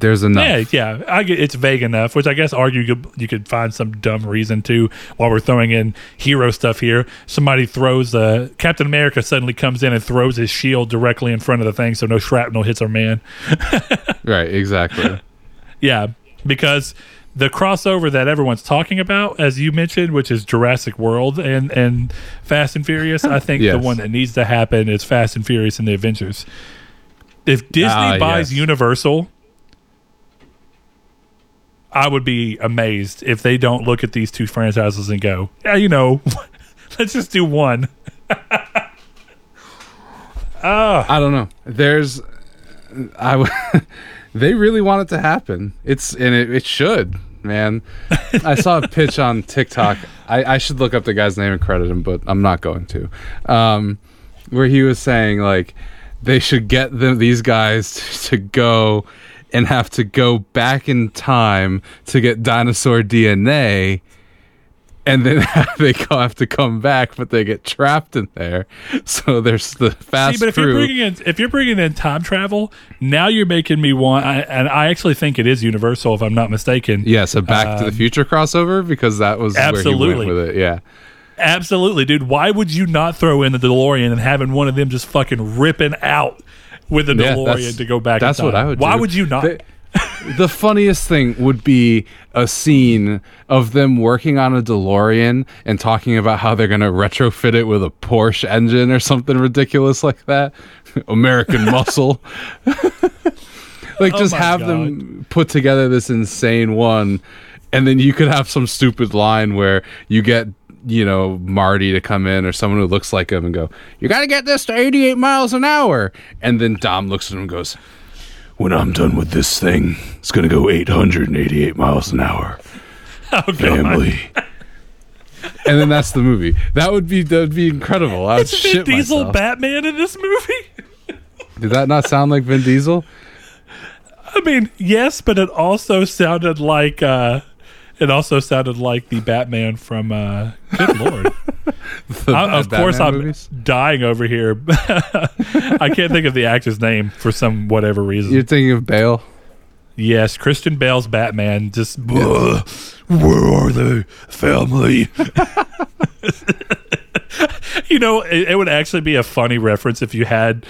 There's enough. Yeah, yeah, I get it's vague enough, which I guess argue you could, you could find some dumb reason to while we're throwing in hero stuff here. Somebody throws uh, Captain America suddenly comes in and throws his shield directly in front of the thing, so no shrapnel hits our man. *laughs* Right, exactly. *laughs* Yeah, because the crossover that everyone's talking about, as you mentioned, which is Jurassic World and and Fast and Furious, I think the one that needs to happen is Fast and Furious and the Avengers. If Disney Ah, buys yes. Universal, I would be amazed if they don't look at these two franchises and go, "Yeah, you know, *laughs* let's just do one." *laughs* I don't know. There's, I, w- *laughs* they really want it to happen. It's and it, it should, man. I saw a pitch on TikTok. I, I should look up the guy's name and credit him, but I'm not going to. Um, where he was saying like they should get them these guys to go and have to go back in time to get dinosaur DNA and then *laughs* they have to come back, but they get trapped in there. *laughs* So there's the fast See, but if crew. you're bringing in if you're bringing in time travel, now you're making me want. I, and I actually think it is Universal, if I'm not mistaken. yeah, so Back to the Future crossover because that was Um, Absolutely. went with it. Yeah, Absolutely, dude. Why would you not throw in the DeLorean and having one of them just fucking ripping out with a Yeah, DeLorean to go back. That's in what. I would. Why do. would you not? The, the funniest thing would be a scene of them working on a DeLorean and talking about how they're going to retrofit it with a Porsche engine or something ridiculous like that. *laughs* American *laughs* muscle. *laughs* like Oh just my have them put together this insane one and then you could have some stupid line where you get you know Marty to come in or someone who looks like him and go, "You got to get this to 88 miles an hour." And then Dom looks at him and goes, "When I'm done with this thing, it's going to go 888 miles an hour." *laughs* oh, Family. and then that's the movie. That would be that would be incredible. I would Is Vin shit Diesel myself. Batman in this movie? *laughs* Did that not sound like Vin Diesel? I mean, yes, but it also sounded like uh it also sounded like the Batman from uh Good Lord. *laughs* The I, of bad course Batman I'm movies? dying over here. *laughs* I can't think of the actor's name for some whatever reason. You're thinking of Bale. yes, Christian Bale's Batman just "Ugh, where are they? Family. *laughs* you know, it, it would actually be a funny reference if you had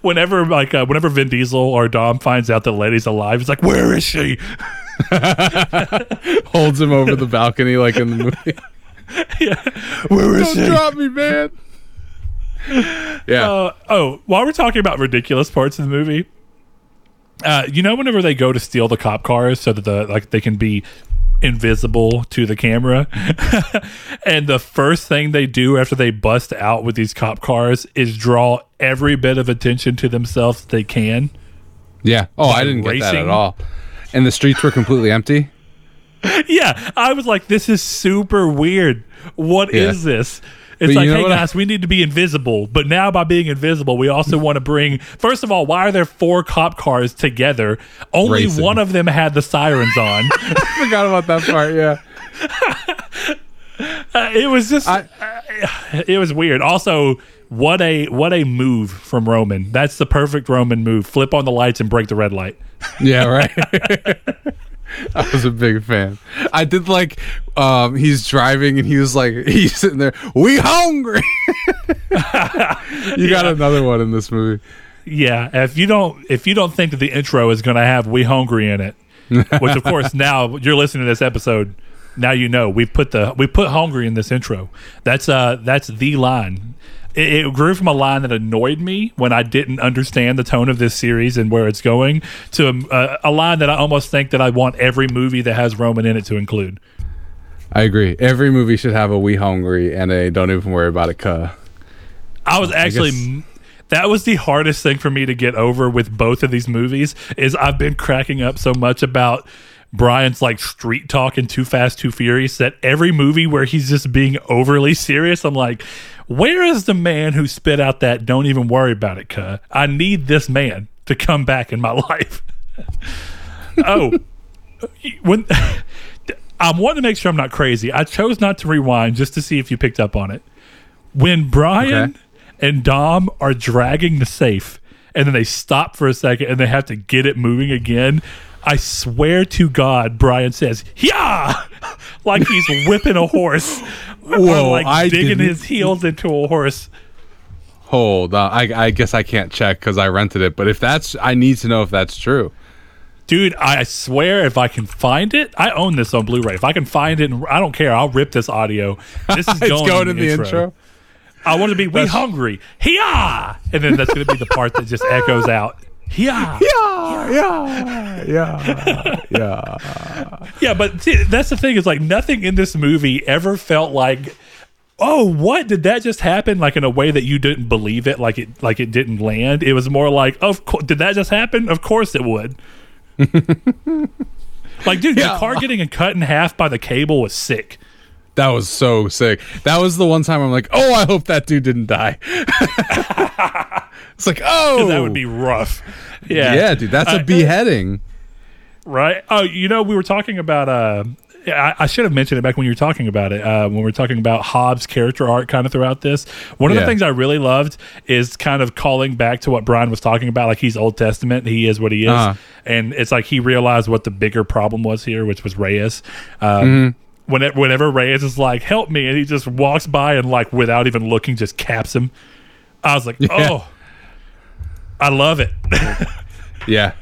whenever like uh, whenever Vin Diesel or Dom finds out that lady's alive, he's like, "Where is she?" *laughs* Holds him over the balcony like in the movie. *laughs* Where is Don't drop me, man. Yeah. Uh, oh, while we're talking about ridiculous parts of the movie, uh, you know, whenever they go to steal the cop cars so that the like they can be invisible to the camera, *laughs* and the first thing they do after they bust out with these cop cars is draw every bit of attention to themselves they can. yeah. Oh, I didn't get that at all. And the streets were completely empty. *laughs* Yeah, I was like, this is super weird. What is Yeah. this? It's But like, hey what I- guys, we need to be invisible. But now by being invisible, we also want to bring. First of all, why are there four cop cars together? Only Racing. one of them had the sirens on. *laughs* I Forgot about that part. Yeah. *laughs* Uh, it was just, I- uh, it was weird. Also, what a what a move from Roman. That's the perfect Roman move. Flip on the lights and break the red light. *laughs* Yeah. Right. *laughs* I was a big fan. I did like um he's driving and he was like *laughs* he's sitting there, we hungry. you got another one in this movie. Yeah, if you don't if you don't think that the intro is going to have "We Hungry" in it, which of course now you're listening to this episode, now you know we put the we put "Hungry" in this intro. That's uh that's the line. It, it grew from a line that annoyed me when I didn't understand the tone of this series and where it's going to a, a line that I almost think that I want every movie that has Roman in it to include. I agree. Every movie should have a we hungry and a don't even worry about it cuh. I was actually guess- that was the hardest thing for me to get over with both of these movies is I've been cracking up so much about Brian's like street talk and Too Fast Too Furious that every movie where he's just being overly *laughs* serious I'm like where is the man who spit out that don't even worry about it cuh I need this man to come back in my *laughs* life oh when *laughs* I want to make sure I'm not crazy I chose not to rewind just to see if you picked up on it when Brian Okay. and Dom are dragging the safe and then they stop for a second and they have to get it moving again. I swear to God, Brian says, Yeah! *laughs* like he's *laughs* whipping a horse. Whoa, or like I digging didn't- his heels into a horse. Hold on. I, I guess I can't check because I rented it, but if that's, I need to know if that's true. Dude, I swear if I can find it, I own this on Blu-ray. If I can find it, and I don't care. I'll rip this audio. This is *laughs* going, going in the intro. I want to be we That's- hungry. Hiya! And then that's going to be the part that just echoes out. Hiya! Yeah, yeah, yeah, yeah. *laughs* Yeah, but see, that's the thing is like nothing in this movie ever felt like, oh, what did that just happen? Like in a way that you didn't believe it, like it like it didn't land. It was more like, of course, did that just happen? Of course it would. *laughs* like, dude, Yeah. the car getting cut in half by the cable was sick. That was so sick. That was the one time I'm like, oh, I hope that dude didn't die. *laughs* it's like, oh, That would be rough. Yeah, yeah, dude. That's Uh, a beheading. right? Oh, you know, we were talking about. Uh, I, I should have mentioned it back when you were talking about it. Uh, when we were talking about Hobbs' character art, kind of throughout this. One of the things I really loved is kind of calling back to what Brian was talking about. Like he's Old Testament, he is what he is, Uh-huh. and it's like he realized what the bigger problem was here, which was Reyes. Um, Mm-hmm. Whenever, whenever Reyes is like, "Help me," and he just walks by and like without even looking, just caps him. I was like, *laughs* "Oh, I love it. *laughs* Yeah.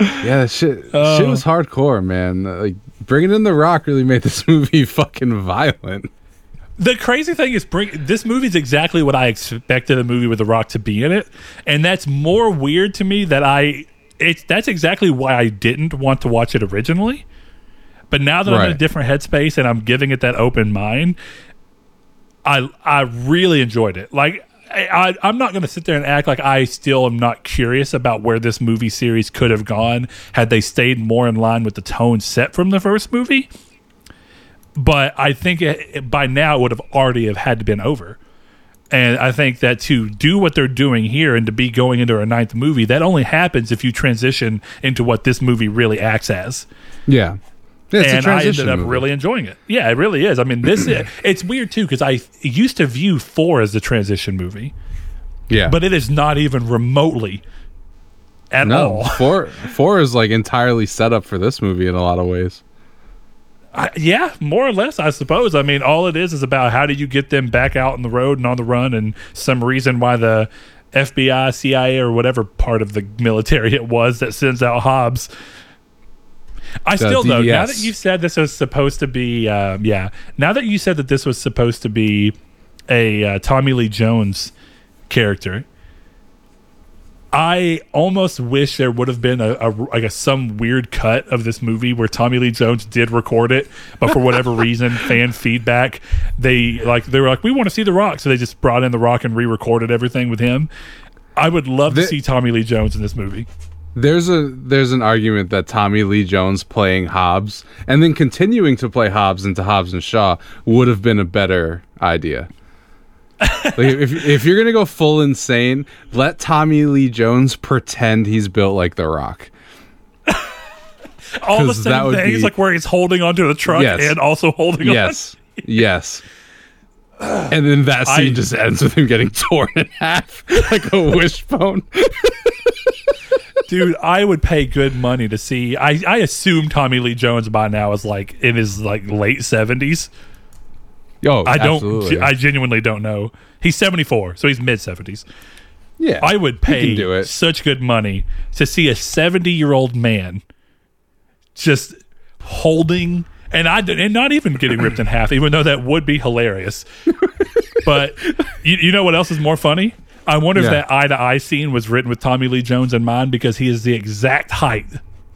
Yeah, that shit, shit Oh. was hardcore, man. Like bringing in the Rock really made this *laughs* movie fucking violent. The crazy thing is, bring this movie is exactly what I expected a movie with The Rock to be in it, and that's more weird to me that I. It's that's exactly why I didn't want to watch it originally, but now that I'm in a different headspace and I'm giving it that open mind, I I really enjoyed it. Like I, I I'm not going to sit there and act like I still am not curious about where this movie series could have gone had they stayed more in line with the tone set from the first movie but I think it- by now it would have already have had to been over. And I think that to do what they're doing here and to be going into a ninth movie, that only happens if you transition into what this movie really acts as. Yeah. It's and I ended up movie. really enjoying it. Yeah, it really is. I mean, this is, *clears throat* it's weird too because I used to view four as the transition movie, yeah. but it is not even remotely at no, all. *laughs* four four is like entirely set up for this movie in a lot of ways. I, yeah, more or less, I suppose. I mean, all it is is about how do you get them back out on the road and on the run, and some reason why the FBI, CIA, or whatever part of the military it was that sends out Hobbs. I still though, now that you said this was supposed to be, um, yeah, now that you said that this was supposed to be a uh, Tommy Lee Jones character, I almost wish there would have been a, a like a some weird cut of this movie where Tommy Lee Jones did record it, but for whatever *laughs* reason, fan feedback, they like they were like, we want to see The Rock, so they just brought in The Rock and re-recorded everything with him. I would love to see Tommy Lee Jones in this movie. There's a there's an argument that Tommy Lee Jones playing Hobbs and then continuing to play Hobbs into Hobbs and Shaw would have been a better idea. *laughs* like if if you're gonna go full insane, let Tommy Lee Jones pretend he's built like The Rock. All the same things, be- like where he's holding onto the truck Yes. and also holding Yes, yes. And then that scene I- just ends with him getting *laughs* torn in half like a wishbone. on. Dude, I would pay good money to see. I I assume Tommy Lee Jones by now is like in his like late seventies. Yo, I don't. absolutely. I genuinely don't know. He's seventy four, so he's mid seventies. yeah, I would pay do it. such good money to see a 70 year old man just holding and I and not even getting ripped in half, even though that would be hilarious. *laughs* but you, you know what else is more funny? I wonder if that eye to eye scene was written with Tommy Lee Jones in mind because he is the exact height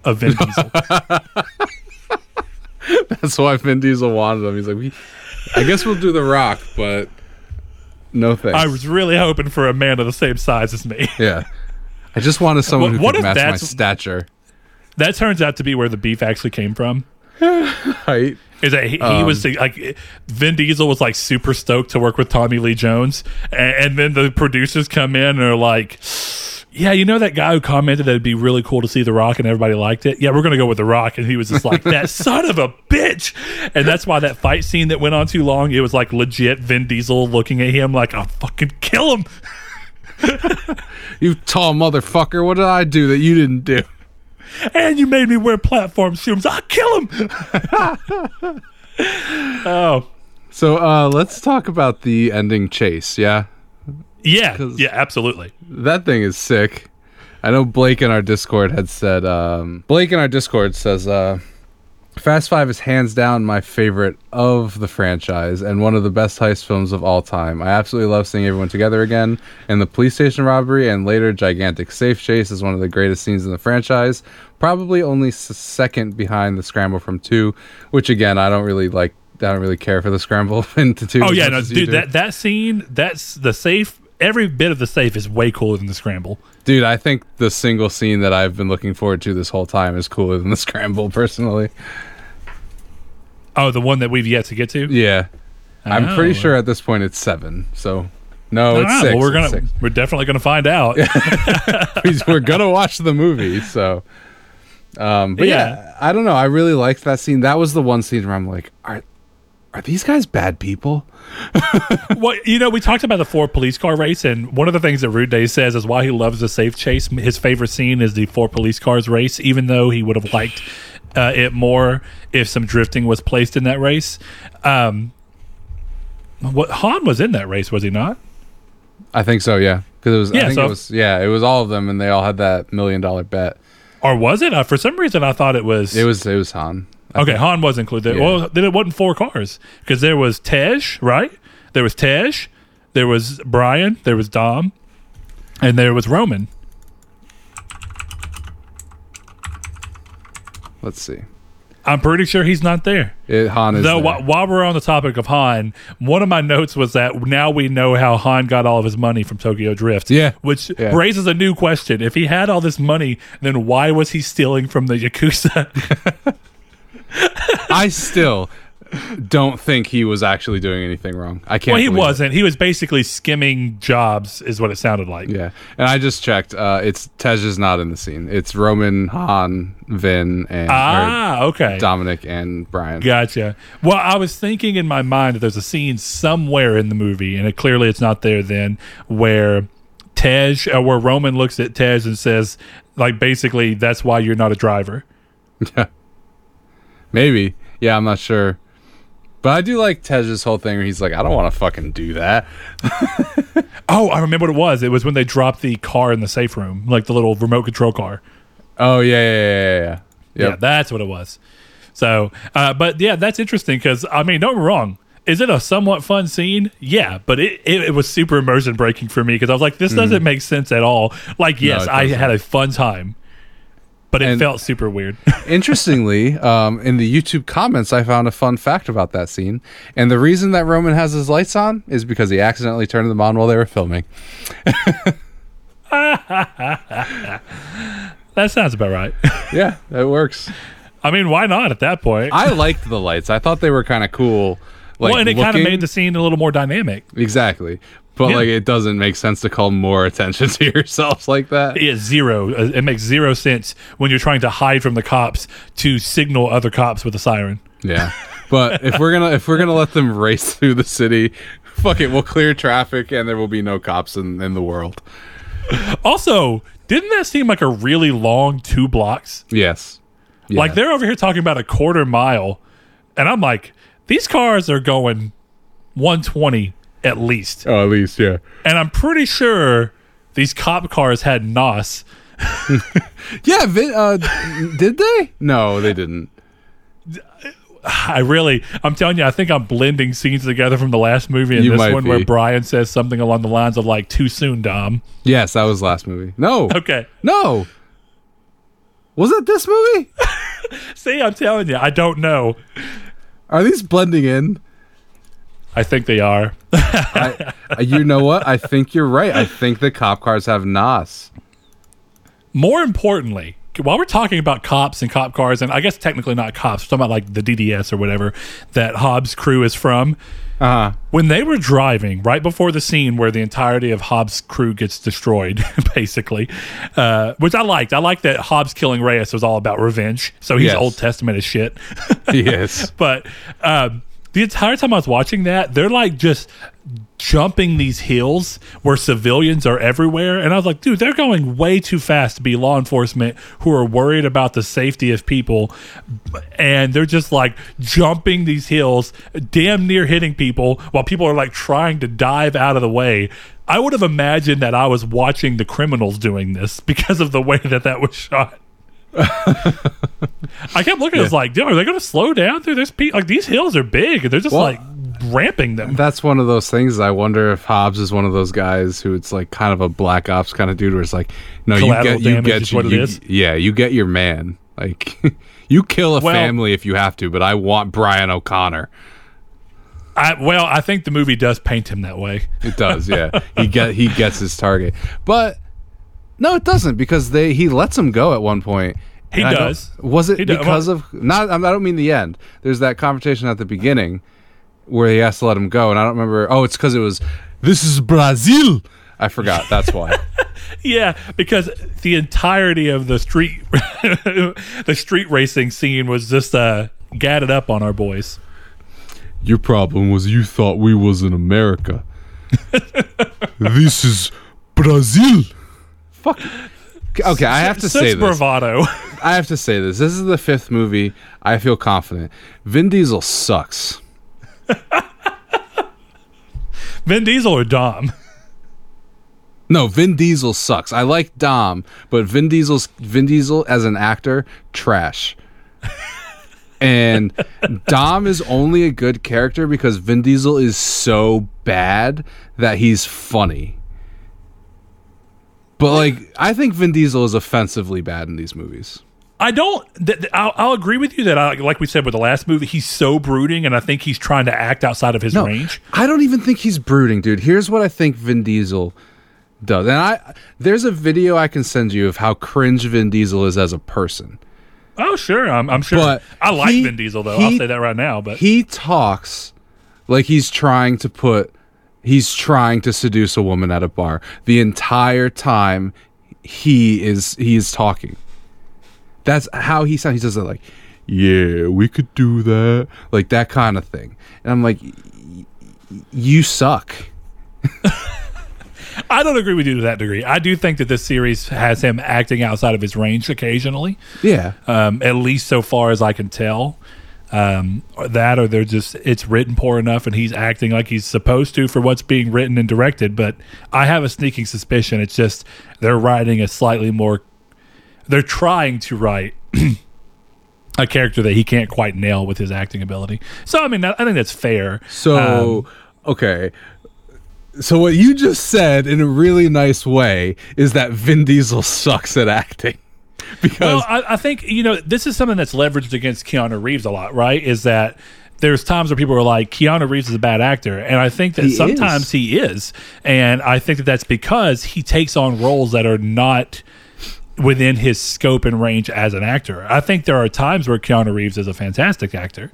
of Vin *laughs* Diesel. That's why Vin Diesel wanted him. He's like, we, I guess we'll do The Rock, but no thanks. I was really hoping for a man of the same size as me. yeah, I just wanted someone What- who what could match my stature. That turns out to be where the beef actually came from. *laughs* Height. is that he, he Um, was like Vin Diesel was like super stoked to work with Tommy Lee Jones, and, and then the producers come in and are like, "Yeah, you know that guy who commented that it'd be really cool to see The Rock, and everybody liked it. Yeah, we're gonna go with The Rock." And he was just like, "That *laughs* son of a bitch," and that's why that fight scene that went on too long. It was like legit Vin Diesel looking at him like, "I'll fucking kill him." *laughs* You tall motherfucker! What did I do that you didn't do? And you made me wear platform shoes. I'll kill him. *laughs* oh, So uh, let's talk about the ending chase. Yeah, yeah, yeah, absolutely. that thing is sick. I know Blake in our Discord had said. Um, Blake in our Discord says, uh, "Fast Five is hands down my favorite of the franchise and one of the best heist films of all time. I absolutely love seeing everyone together again. And the police station robbery and later gigantic safe chase is one of the greatest scenes in the franchise. Probably only second behind the scramble from two, which again I don't really like. I don't really care for the scramble *laughs* into two. Oh yeah, no, dude, that that scene, that's the safe. Every bit of the safe is way cooler than the scramble. Dude, I think the single scene that I've been looking forward to this whole time is cooler than the *laughs* scramble, personally. Oh, the one that we've yet to get to. Yeah. I'm pretty Oh. sure at this point it's seven. So, no, it's Ah, six. well, we're gonna six. we're definitely gonna find out. *laughs* we're gonna watch the movie. So, um, but yeah. Yeah. I don't know. I really liked that scene. That was the one scene where I'm like, are are these guys bad people? *laughs* well, you know, we talked about the four police car race, and one of the things that Rude Day says is why he loves the safe chase. His favorite scene is the four police cars race, even though he would have liked uh, it more if some drifting was placed in that race. Um, what Han was in that race, was he not? I think so. Yeah, because it was. Yeah, I think so- it was. Yeah, it was all of them, and they all had that million dollar bet. Or was it? Uh, for some reason, I thought it was. It was. It was Han. I okay, think- Han was included. Yeah. Well, then it wasn't four cars because there was Tej, right? There was Tej, there was Brian, there was Dom, and there was Roman. Let's see. I'm pretty sure he's not there. It, Han is. Though, there. wh- while we're on the topic of Han, one of my notes was that now we know how Han got all of his money from Tokyo Drift. Yeah. Which Yeah. raises a new question. If he had all this money, then why was he stealing from the Yakuza? *laughs* I still don't think he was actually doing anything wrong. I can't. well, he wasn't. He was basically skimming jobs, is what it sounded like. Yeah, and I just checked. Uh, it's Tej is not in the scene. It's Roman, Han, Vin, and Ah, okay. Dominic and Brian. Gotcha. Well, I was thinking in my mind that there's a scene somewhere in the movie, and it, clearly it's not there then, where Tej, uh, where Roman looks at Tej and says, like, basically, that's why you're not a driver. *laughs* Maybe. Yeah, I'm not sure. But I do like Tej's whole thing where he's like, I don't want to fucking do that. *laughs* Oh, I remember what it was. It was when they dropped the car in the safe room, like the little remote control car. Oh yeah, yeah, yeah, yeah. yeah. Yeah, that's what it was. So, uh, but yeah, that's interesting because I mean, don't get me wrong. Is it a somewhat fun scene? Yeah, but it, it, it was super immersion breaking for me because I was like, this doesn't make sense at all. Like, yes, Mm. it I had a fun time, but it And- felt super weird. *laughs* Interestingly, um, in the YouTube comments, I found a fun fact about that scene. And the reason that Roman has his lights on is because he accidentally turned them on while they were filming. *laughs* that sounds about right. *laughs* Yeah, that works. I mean, why not at that point? I liked the lights. I thought they were kind of cool. Like, well, and it kind of made the scene a little more dynamic. exactly. But Yeah. like, it doesn't make sense to call more attention *laughs* to yourself like that. It is zero. Uh, It makes zero sense when you're trying to hide from the cops to signal other cops with a siren. Yeah. *laughs* But if we're gonna if we're gonna let them race through the city, fuck it, we'll clear traffic and there will be no cops in, in the world. Also, didn't that seem like a really long two blocks? Yes. Yeah. Like they're over here talking about a quarter mile, and I'm like, these cars are going 120 at least, Oh, at least, yeah. and I'm pretty sure these cop cars had NOS. *laughs* Yeah, uh, did they? No, they didn't. I really, I'm telling you, I think I'm blending scenes together from the last movie and You this one where. Brian says something along the lines of like, "Too soon, Dom." Yes, that was last movie. No. Okay, No. Was it this movie? *laughs* see, I'm telling you, I don't know. Are these blending in? I think they are. *laughs* I, you know what? I think you're right. I think the cop cars have NOS. More importantly, while we're talking about cops and cop cars, and I guess technically not cops, we're talking about like the DDS or whatever that Hobbs' crew is from. Uh huh. When they were driving right before the scene where the entirety of Hobbs' crew gets destroyed, *laughs* basically, uh, which I liked. I liked that Hobbs killing Reyes was all about revenge. So he's Yes. Old Testament as shit. Yes. *laughs* but um, the entire time I was watching that, they're like just jumping these hills where civilians are everywhere. And I was like, dude, they're going way too fast to be law enforcement who are worried about the safety of people. And they're just like jumping these hills, damn near hitting people while people are like trying to dive out of the way. I would have imagined that I was watching the criminals doing this *laughs* because of the way that that was shot. I kept looking. I was like, "Dude, are they going to slow down through this? Pe- like these hills are big, and they're just Well- like ramping them." That's one of those things. I wonder if Hobbs is one of those guys who it's like kind of a black ops kind of dude, where it's like, no, you get, you get, you, you- yeah, you get your man. Like, *laughs* you kill a Well- family if you have to, but I want Brian O'Conner. I, well, I think the movie does paint him that way. It does, yeah. he get he gets his target, but no, it doesn't because they he lets him go at one point. He And does. Was it He does. because of not? I don't mean the end. There's that confrontation at the beginning where he has to let him go, and I don't remember. Oh, it's because it was this is Brazil. I forgot. That's why. *laughs* Yeah, because the entirety of the street, *laughs* the street racing scene was just uh, gadded up on our boys. Your problem was you thought we was in America. *laughs* this is Brazil. Fuck. Okay, I have to Such say this. bravado. I have to say this. This is the fifth movie. I feel confident. Vin Diesel sucks. *laughs* Vin Diesel or Dom? No, Vin Diesel sucks. I like Dom, but Vin Diesel's Vin Diesel as an actor, trash. and Dom is only a good character because Vin Diesel is so bad that he's funny. But like, I think Vin Diesel is offensively bad in these movies. I don't. Th- th- I'll, I'll agree with you that, I, like we said with the last movie, he's so brooding, and I think he's trying to act outside of his No, range. I don't even think he's brooding, dude. Here's what I think Vin Diesel does. And I there's a video I can send you of how cringe Vin Diesel is as a person. Oh, sure, I'm, I'm sure. But I like he- Vin Diesel though. I'll say that right now. But He talks like he's trying to put he's trying to seduce a woman at a bar. The entire time he is he is talking. That's how he sounds. He says it like, "Yeah, we could do that," like that kind of thing. And I'm like, "You suck." *laughs* I don't agree with you to that degree. I do think that this series has him acting outside of his range occasionally. Yeah, um, at least so far as I can tell. Um, or that or they're just it's written poor enough and he's acting like he's supposed to for what's being written and directed. But I have a sneaking suspicion it's just they're writing a slightly more. They're trying to write *clears throat* a character that he can't quite nail with his acting ability. So I mean, I I think that's fair. So, Um, okay. So what you just said in a really nice way is that Vin Diesel sucks at acting. *laughs* Because Well, I, I think you know this is something that's leveraged against Keanu Reeves a lot, right? Is that there's times where people are like Keanu Reeves is a bad actor, and I think that He sometimes is. he is, and I think that that's because he takes on roles that are not within his scope and range as an actor. I think there are times where Keanu Reeves is a fantastic actor,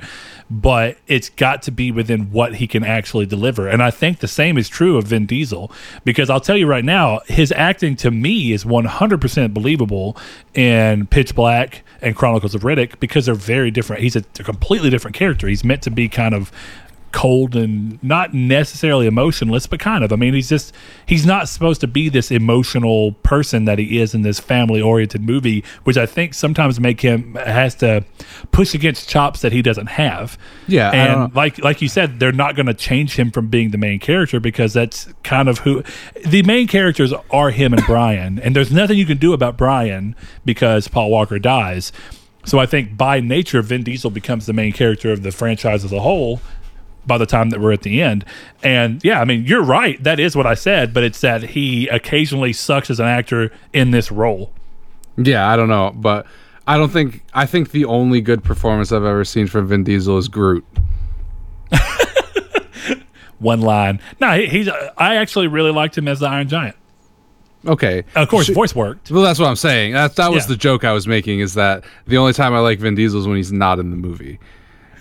but it's got to be within what he can actually deliver. And I think the same is true of Vin Diesel because I'll tell you right now, his acting to me is 100% believable in Pitch Black and Chronicles of Riddick because they're very different. He's a, a completely different character. He's meant to be kind of cold and not necessarily emotionless, but kind of. I mean, he's just he's not supposed to be this emotional person that he is in this family-oriented movie, which I think sometimes make him has to push against chops that he doesn't have. Yeah, and like like you said, they're not going to change him from being the main character because that's kind of who the main characters are. Him and Brian, and there's nothing you can do about Brian because Paul Walker dies. So I think by nature, Vin Diesel becomes the main character of the franchise as a whole by the time that we're at the end. And yeah, I mean, you're right. That is what I said, but it's that he occasionally sucks as an actor in this role. yeah, I don't know, but I don't think I think the only good performance I've ever seen from Vin Diesel is Groot. *laughs* One line. No, he, he's. I actually really liked him as the Iron Giant. Okay, Of course, Sh- voice worked. Well, that's what I'm saying. That that was Yeah. the joke I was making. Is that the only time I like Vin Diesel is when he's not in the movie.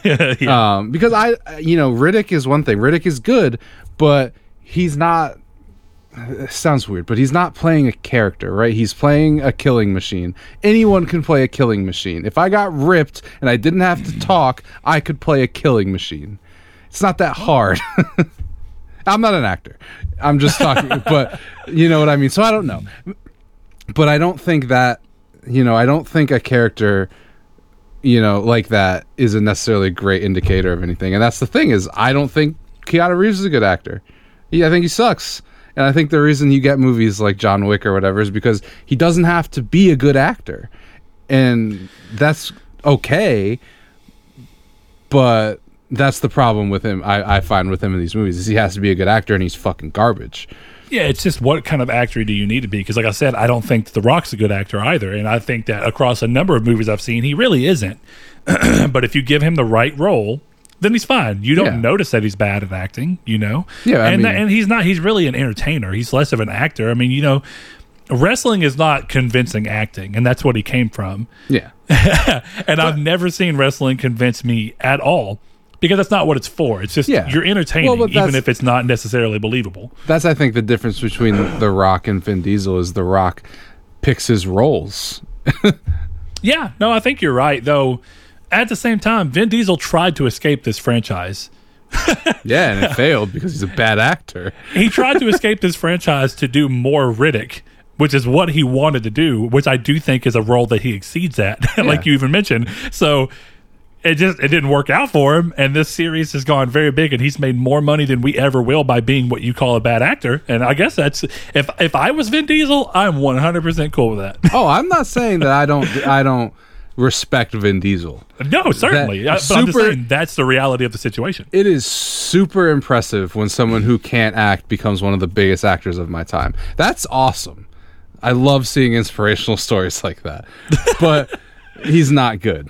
*laughs* yeah. Um, because I, you know, Riddick is one thing. Riddick is good, but he's not. Sounds weird, but he's not playing a character, right? He's playing a killing machine. Anyone can play a killing machine. If I got ripped and I didn't have to talk, I could play a killing machine. It's not that hard. *laughs* I'm not an actor. I'm just talking, *laughs* but you know what I mean. So I don't know, but I don't think that you know. I don't think a character you know, like that isn't necessarily a great indicator of anything. And that's the thing is, I don't think Keanu Reeves is a good actor. Yeah, I think he sucks. And I think the reason you get movies like John Wick or whatever is because he doesn't have to be a good actor, and that's okay. But that's the problem with him. I, I find with him in these movies is he has to be a good actor, and he's fucking garbage. Yeah, it's just what kind of actor do you need to be? Because, like I said, I don't think that The Rock's a good actor either. And I think that across a number of movies I've seen, he really isn't. *clears throat* but if you give him the right role, then he's fine. You don't Yeah. notice that he's bad at acting, you know? Yeah, I and, mean- and he's not, he's really an entertainer. He's less of an actor. I mean, you know, wrestling is not convincing acting, and that's what he came from. Yeah. *laughs* and I've never seen wrestling convince me at all. Because that's not what it's for. It's just Yeah. you're entertaining, Well, even if it's not necessarily believable. That's I think the difference between The Rock and Vin Diesel is The Rock picks his roles. *laughs* Yeah, no, I think you're right. Though, at the same time, Vin Diesel tried to escape this franchise. *laughs* Yeah, and it failed because he's a bad actor. He tried to escape this franchise to do more Riddick, which is what he wanted to do, which I do think is a role that he exceeds at, *laughs* like Yeah. you even mentioned. So, it just it didn't work out for him and this series has gone very big and he's made more money than we ever will by being what you call a bad actor and i guess that's if if i was vin diesel i'm 100% cool with that Oh, I'm not saying that I don't I don't respect Vin Diesel. no certainly That- just super- saying that's the reality of the situation It is super impressive when someone who can't act becomes one of the biggest actors of my time. That's awesome. I love seeing inspirational *laughs* stories like that. But he's not good,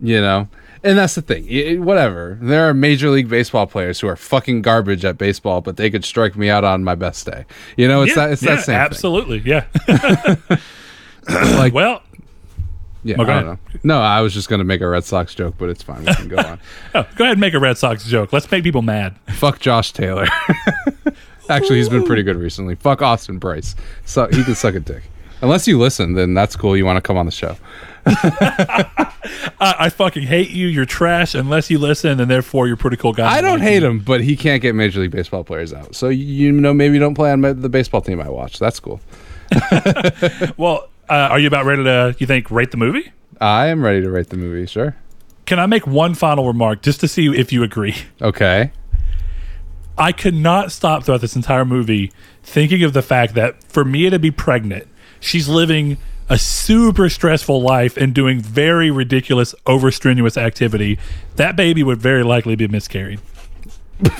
you know? And that's the thing. It- whatever. There are Major League Baseball players who are fucking garbage at baseball, but they could strike me out on my best day. You know, it's yeah, that it's yeah, that same absolutely yeah. *coughs* *coughs* Like, well yeah, Oh, I don't know. No, I was just going to make a Red Sox joke, but it's fine. We can go on. *laughs* oh, go ahead and make a red sox joke let's make people mad Fuck Josh Taylor. *laughs* Actually, he's been pretty good recently. Fuck Austin Brice. So he can suck a dick. Unless you listen, then that's cool. You want to come on the show. *laughs* I, I fucking hate you you're trash unless you listen and therefore you're a pretty cool guy I don't hate you. him, but he can't get Major League Baseball players out. So you know, maybe you don't play on the baseball team I watch. That's cool. *laughs* *laughs* well uh, are you about ready to you think rate the movie I am ready to rate the movie. Sure. Can I make one final remark just to see if you agree? Okay. I could not stop throughout this entire movie thinking of the fact that for Mia to be pregnant, she's living a super stressful life and doing very ridiculous, over strenuous activity. That baby would very likely be miscarried. *laughs*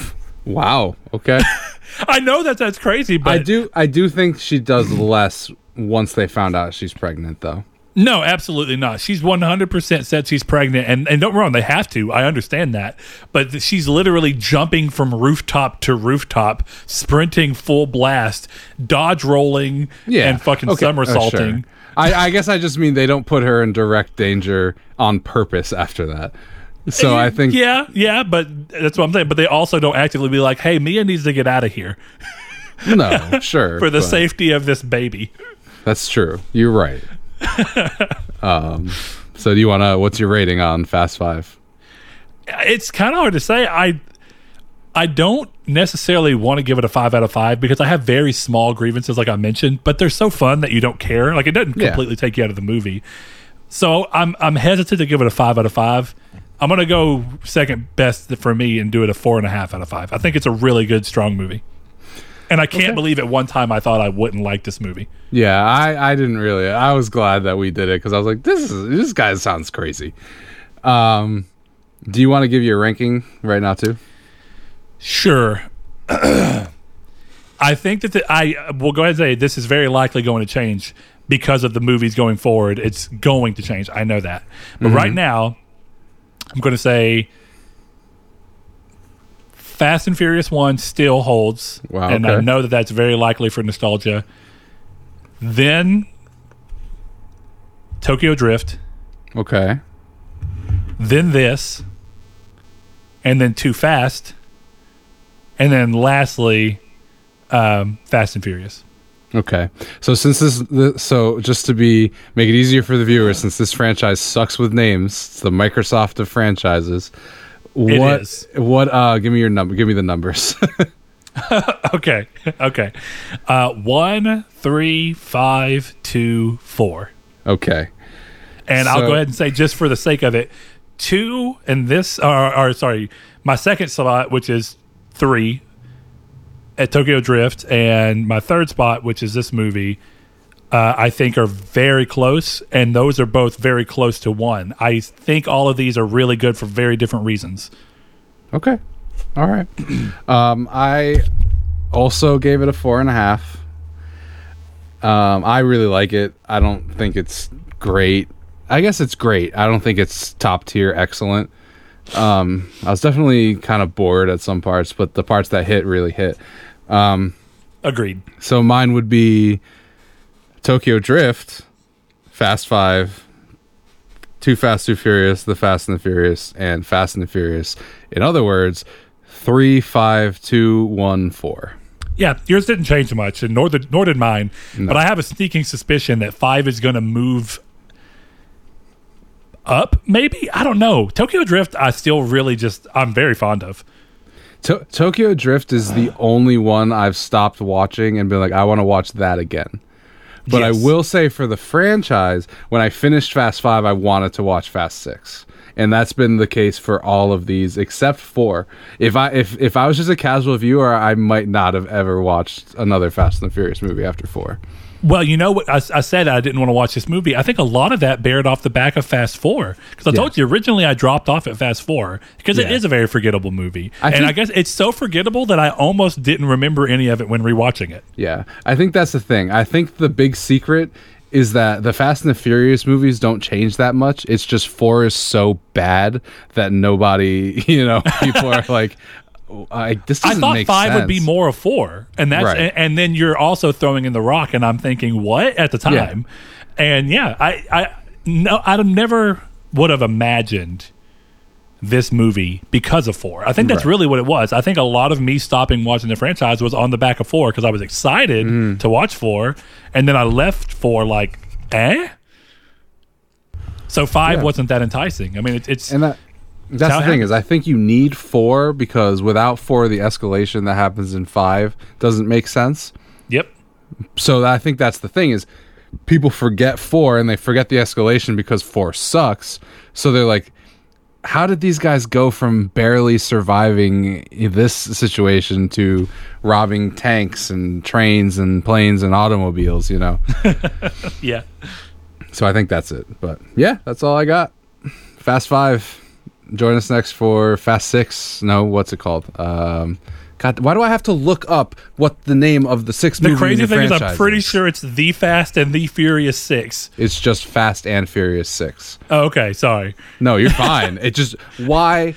Wow. Okay. *laughs* I know that that's crazy, but I do. I do think she does less once they found out she's pregnant, though. No, absolutely not. She's 100% said she's pregnant. And, and don't wrong, they have to. I understand that. But she's literally jumping from rooftop to rooftop, sprinting full blast, dodge rolling, Yeah. and fucking Okay. Oh, somersaulting. sure. I, I guess I just mean they don't put her in direct danger on purpose after that. So I think Yeah, yeah, but that's what I'm saying. But they also don't actively be like, hey, Mia needs to get out of here no, *laughs* sure. for the safety of this baby. That's true. You're right. *laughs* um, so do you want to? What's your rating on Fast Five? it's kind of hard to say. I I don't necessarily want to give it a five out of five because I have very small grievances, like I mentioned, but they're so fun that you don't care. Like it doesn't Yeah. completely take you out of the movie. So I'm I'm hesitant to give it a five out of five. I'm gonna go second best for me and do it a four and a half out of five. I think it's a really good, strong movie. And I can't believe at one time I thought I wouldn't like this movie. Yeah, I, I didn't really. I was glad that we did it because I was like, this is this guy sounds crazy. Um, do you want to give your ranking right now too? Sure. *clears throat* I think that the, I will go ahead and say this is very likely going to change because of the movies going forward. It's going to change. I know that. But right mm-hmm. now, I'm going to say Fast and Furious 1 still holds. Wow, And I know that that's very likely for nostalgia. Then Tokyo Drift. Okay. Then this. And then Too Fast. And then lastly, um, Fast and Furious. Okay. So since this, so just to be make it easier for the viewers, since this franchise sucks with names, it's the Microsoft of franchises. It What? is. What? Uh, give me your number. Give me the numbers. *laughs* *laughs* Okay. Okay. Uh, one, three, five, two, four. okay. And I'll go ahead and say, just for the sake of it, two and this, or, or sorry, my second slot, which is three at Tokyo Drift, and my third spot, which is this movie, uh, I think are very close, and those are both very close to one. I think all of these are really good for very different reasons. Okay. All right. *clears throat* Um, I also gave it a four and a half. Um, I really like it. I don't think it's great. I guess it's great. I don't think it's top tier excellent. Um, I was definitely kind of bored at some parts, but the parts that hit really hit. Um, Agreed. So mine would be Tokyo Drift, Fast Five, Too Fast, Too Furious, The Fast and the Furious, and Fast and the Furious. In other words, three, five, two, one, four. Yeah, yours didn't change much, and nor did nor did mine. But I have a sneaking suspicion that five is going to move up. Maybe I don't know. Tokyo Drift, I still really just I'm very fond of. To- Tokyo Drift is the only one I've stopped watching and been like, I want to watch that again. But Yes. I will say for the franchise, when I finished Fast Five, I wanted to watch Fast Six, and that's been the case for all of these except four. If I if if I was just a casual viewer, I might not have ever watched another Fast and the Furious movie after four. Well, you know what? I, I said I didn't want to watch this movie. I think a lot of that bared off the back of Fast Four because I Yeah. told you originally I dropped off at Fast Four because it Yeah. is a very forgettable movie, I and think- I guess it's so forgettable that I almost didn't remember any of it when rewatching it. Yeah, I think that's the thing. I think the big secret is that the Fast and the Furious movies don't change that much. It's just four is so bad that nobody, *laughs* you know, people are *laughs* like, I, this I thought five would be more of four, and that's Right. and, and then you're also throwing in the Rock, and I'm thinking what at the Yeah. time, and yeah, I I no, I never would have imagined this movie because of four. I think that's Right. really what it was. I think a lot of me stopping watching the franchise was on the back of four because I was excited Mm-hmm. to watch four, and then I left four like, eh. So five Yeah. wasn't that enticing. I mean, it, it's And that that's the thing is, I think you need four because without four, the escalation that happens in five doesn't make sense. yep. So I think that's the thing is people forget four and they forget the escalation because four sucks. So they're like, how did these guys go from barely surviving this situation to robbing tanks and trains and planes and automobiles? You know. *laughs* Yeah. so I think that's it. But yeah, that's all I got. Fast Five. Join us next for Fast Six. No, what's it called? Um, God, why do I have to look up what the name of the six? The movie crazy the thing is, I'm pretty is? sure it's The Fast and The Furious Six. It's just Fast and Furious Six. Oh, okay, sorry. No, you're fine. it just why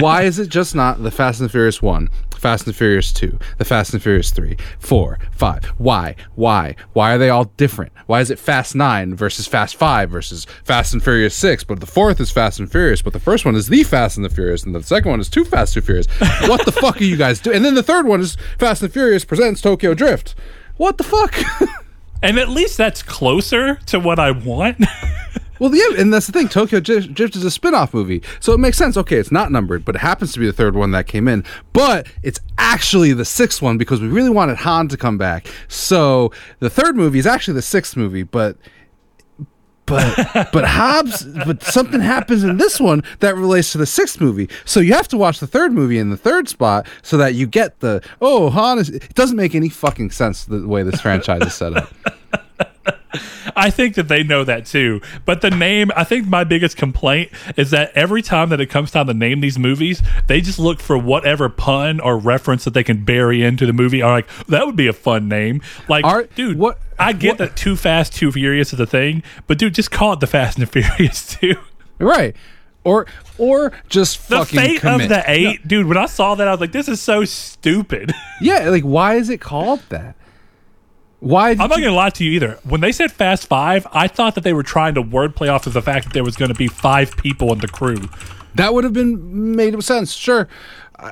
why is it just not the Fast and the Furious one, Fast and Furious two, the Fast and Furious three, four, five? Why? Why? Why are they all different? Why is it Fast nine versus Fast five versus Fast and Furious six? But the fourth is Fast and Furious, but the first one is the Fast and the Furious, and the second one is Too Fast Too Furious. *laughs* What the fuck are you guys doing? And then the third one is Fast and Furious presents Tokyo Drift. What the fuck? *laughs* And at least that's closer to what I want. *laughs* Well, yeah, and that's the thing. Tokyo Drift is a spin-off movie, so it makes sense. Okay, it's not numbered, but it happens to be the third one that came in. But it's actually the sixth one because we really wanted Han to come back. So the third movie is actually the sixth movie, but but *laughs* but Hobbs, but something happens in this one that relates to the sixth movie. So you have to watch the third movie in the third spot so that you get the oh Han is. It doesn't make any fucking sense the way this franchise is set up. *laughs* I think that they know that too. But the name, I think my biggest complaint is that every time that it comes time to name these movies, they just look for whatever pun or reference that they can bury into the movie. Are like, that would be a fun name. Like, Are- dude, what- I get what- that Too Fast, Too Furious is a thing, but dude, just call it the Fast and the Furious *laughs* too. Right. Or or just The fucking fate commit. of the eight, dude. When I saw that, I was like, "This is so stupid." *laughs* Yeah, like why is it called that? Why? I'm not you- gonna lie to you either. When they said Fast Five, I thought that they were trying to wordplay off of the fact that there was going to be five people in the crew. that would have been made sense. Sure.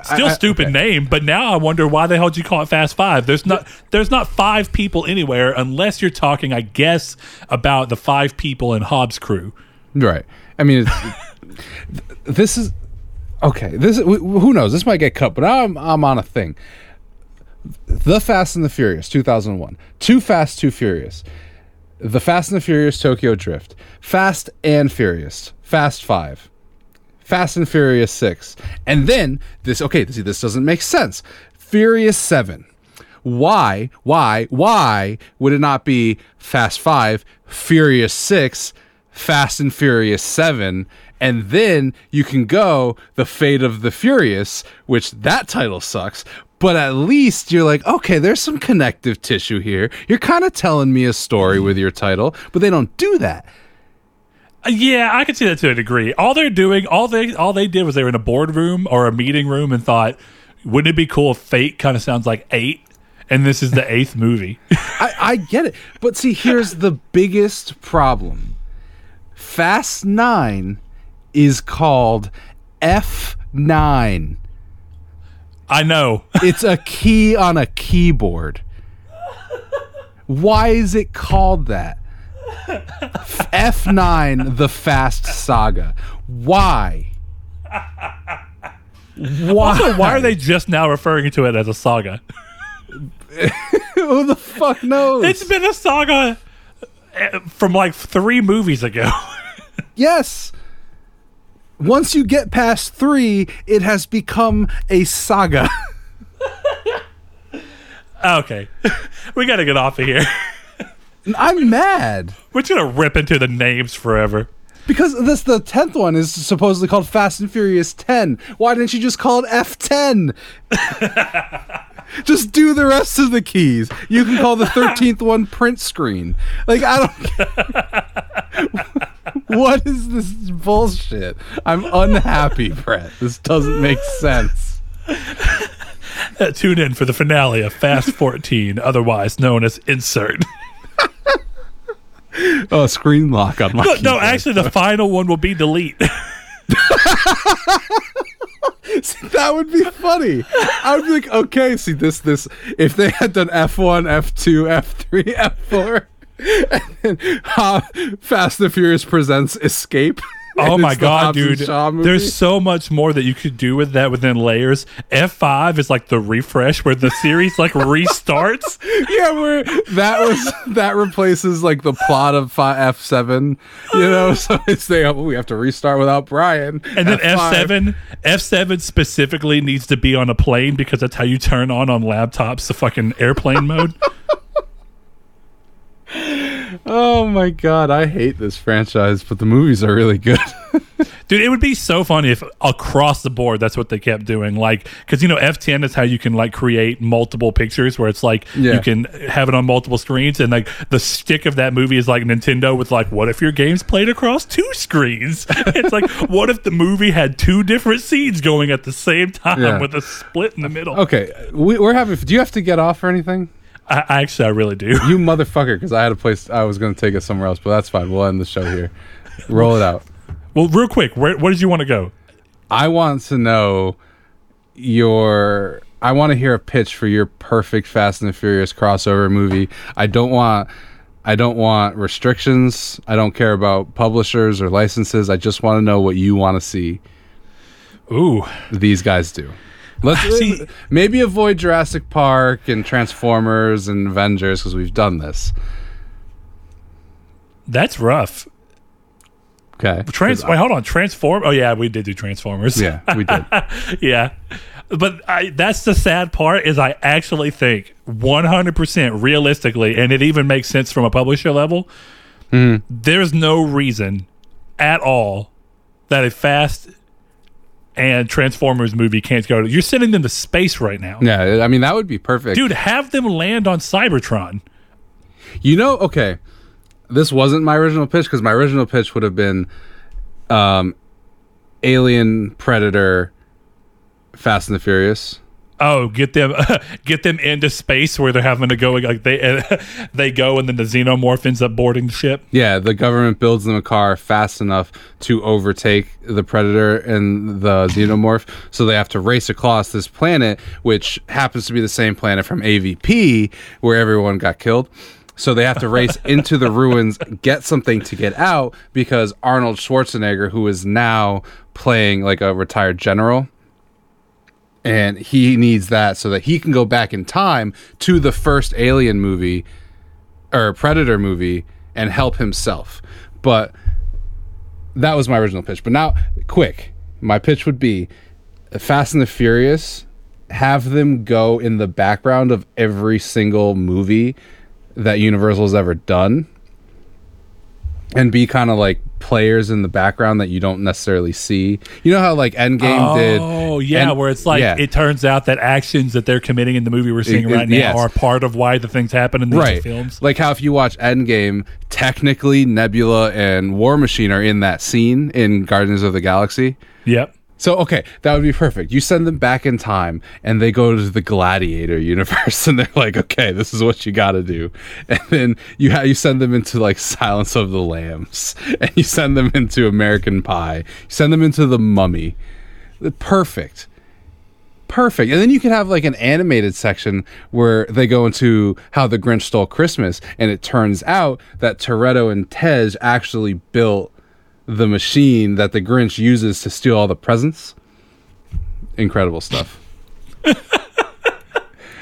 Still I- stupid okay. name, but now I wonder why the hell did you call it Fast Five? There's not there's not five people anywhere unless you're talking, I guess, about the five people in Hobbs' crew. Right. I mean, it's, *laughs* this is okay. This who knows? This might get cut, but I'm I'm on a thing. The Fast and the Furious, 2001. Too Fast, Too Furious. The Fast and the Furious Tokyo Drift. Fast and Furious. Fast 5. Fast and Furious 6. And then this okay, see this doesn't make sense. Furious 7. Why, why, why would it not be Fast 5, Furious 6, Fast and Furious 7, and then you can go The Fate of the Furious, which that title sucks, but at least you're like, okay, there's some connective tissue here. You're kind of telling me a story with your title, but they don't do that. Uh, Yeah, I can see that to a degree. All they're doing, all they all they did was they were in a boardroom or a meeting room and thought, wouldn't it be cool if Fate kind of sounds like eight, and this is the *laughs* eighth movie. I, I get it. But see, here's the biggest problem Fast 9 is called F9. I know. *laughs* It's a key on a keyboard. Why is it called that? F9 The Fast Saga. Why? Why? Also, why are they just now referring to it as a saga? *laughs* Who the fuck knows? It's been a saga uh, from like three movies ago. *laughs* Yes. Once you get past three, it has become a saga. *laughs* okay, *laughs* we got to get off of here. *laughs* I'm mad We're just gonna rip into the names forever. because this the tenth one is supposedly called Fast and Furious Ten. Why didn't you just call it F ten? just do the rest of the keys. You can call the thirteenth one print screen. Like I don't. What is this bullshit? I'm unhappy, Brett. This doesn't make sense. Uh, tune in for the finale of Fast 14, otherwise known as Insert. *laughs* Oh, screen lock on my. No, no, actually, the final one will be delete. *laughs* that would be funny. I would be like, okay, see this, this. If they had done F one, F two, F three, F four, *laughs* uh, Fast and Furious presents Escape. *laughs* Oh my god, dude! There's so much more that you could do with that within layers. F5 is like the refresh where the series like *laughs* restarts. yeah, where that was that replaces like the plot of F seven. You know, so it's they oh, we have to restart without Brian, And then F5. F7, F7 specifically needs to be on a plane because that's how you turn on on laptops the fucking airplane mode. Oh my god, I hate this franchise, but the movies are really good. *laughs* Dude, it would be so funny if across the board that's what they kept doing. Like, because you know, F10 is how you can like create multiple pictures where it's like Yeah. you can have it on multiple screens. And like the stick of that movie is like Nintendo with like, what if your game's played across two screens? *laughs* it's like, what if the movie had two different scenes going at the same time Yeah. with a split in the middle? okay, we, we're having. Do you have to get off or anything? I, I actually, I really do. *laughs* You motherfucker, because I had a place I was going to take it somewhere else, but that's fine. We'll end the show here. Roll it out. Well, real quick, where, where did you want to go? I want to know your. I want to hear a pitch for your perfect Fast and the Furious crossover movie. I don't want. I don't want restrictions. I don't care about publishers or licenses. I just want to know what you want to see Ooh, these guys do. Let's See- maybe avoid Jurassic Park and Transformers and Avengers because we've done this. that's rough. Okay. Trans. Wait, hold on. Transform. Oh yeah, we did do Transformers. Yeah, we did. *laughs* yeah. But I, that's the sad part is I actually think 100% realistically, and it even makes sense from a publisher level. Mm-hmm. There's no reason at all that a Fast and Transformers movie can't go. You're sending them to space right now, Yeah, I mean that would be perfect. dude. Have them land on Cybertron. You know, okay. This wasn't my original pitch because my original pitch would have been um Alien Predator Fast and the Furious. Oh, get them, *laughs* get them into space where they're having to go. Like they, *laughs* they go, and then the xenomorph ends up boarding the ship. Yeah, the government builds them a car fast enough to overtake the Predator and the Xenomorph, so they have to race across this planet, which happens to be the same planet from AVP where everyone got killed. So they have to race *laughs* into the ruins, get something to get out because Arnold Schwarzenegger, who is now playing like a retired general, and he needs that so that he can go back in time to the first Alien movie or Predator movie and help himself. But that was my original pitch. But now, quick, my pitch would be Fast and the Furious. Have them go in the background of every single movie that Universal's ever done, and be kind of like players in the background that you don't necessarily see. You know how like Endgame did. Oh yeah, End- where it's like yeah. it turns out that actions that they're committing in the movie we're seeing It- it- right now yes. are part of why the things happen in these right films. like how if you watch endgame technically nebula and war machine are in that scene in guardians of the galaxy Yep. So okay that would be perfect. You send them back in time and they go to the gladiator *laughs* universe and they're like okay this is what you got to do. *laughs* And then you ha- you send them into like silence of the lambs *laughs* and you send them into american pie. You send them into the mummy. Perfect. Perfect. And then you could have like an animated section where they go into how the Grinch stole Christmas, and it turns out that Toretto and Tej actually built the machine that the Grinch uses to steal all the presents. Incredible stuff. *laughs*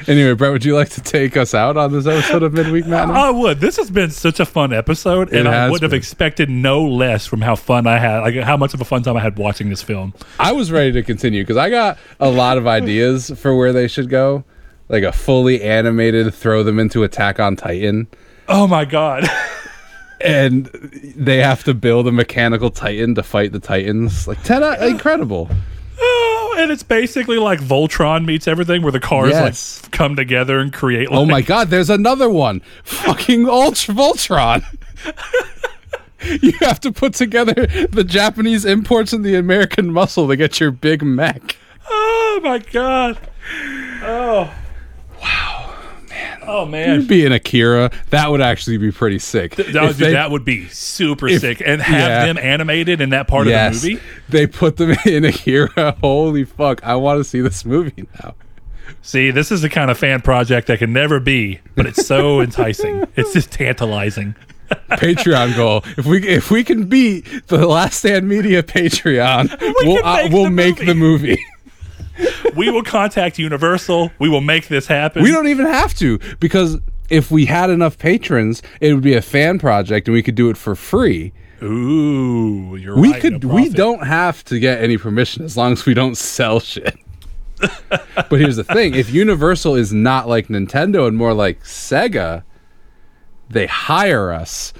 Anyway, Brett, would you like to take us out on this episode of Midweek Madness? I would. This has been such a fun episode, and I would have expected no less from how fun I had, like how much of a fun time I had watching this film. I was ready to continue because I got a lot of ideas for where they should go. Like a fully animated, throw them into Attack on Titan. Oh my god! *laughs* and they have to build a mechanical titan to fight the titans like 10 uh, incredible Oh, and it's basically like Voltron meets everything, where the cars Yes. like come together and create. Like, oh my god there's another one fucking ultra voltron *laughs* you have to put together the japanese imports and the american muscle to get your big mech Oh my god! Oh wow! Oh man! You'd be an akira that would actually be pretty sick That would, be, they- that would be super if- sick, and have yeah. them animated in that part yes of the movie. they put them *laughs* in akira holy fuck i want to see this movie now See, this is the kind of fan project that can never be, but it's so *laughs* enticing. It's just tantalizing. Patreon goal. If we if we can beat the Last Stand Media Patreon, we will can uh, make we'll the make the movie. We will contact Universal. We will make this happen. we don't even have to because if we had enough patrons, it would be a fan project and we could do it for free. Ooh, you're We right, could no we don't have to get any permission as long as we don't sell shit. *laughs* but here's the thing, if Universal is not like Nintendo and more like Sega, they hire us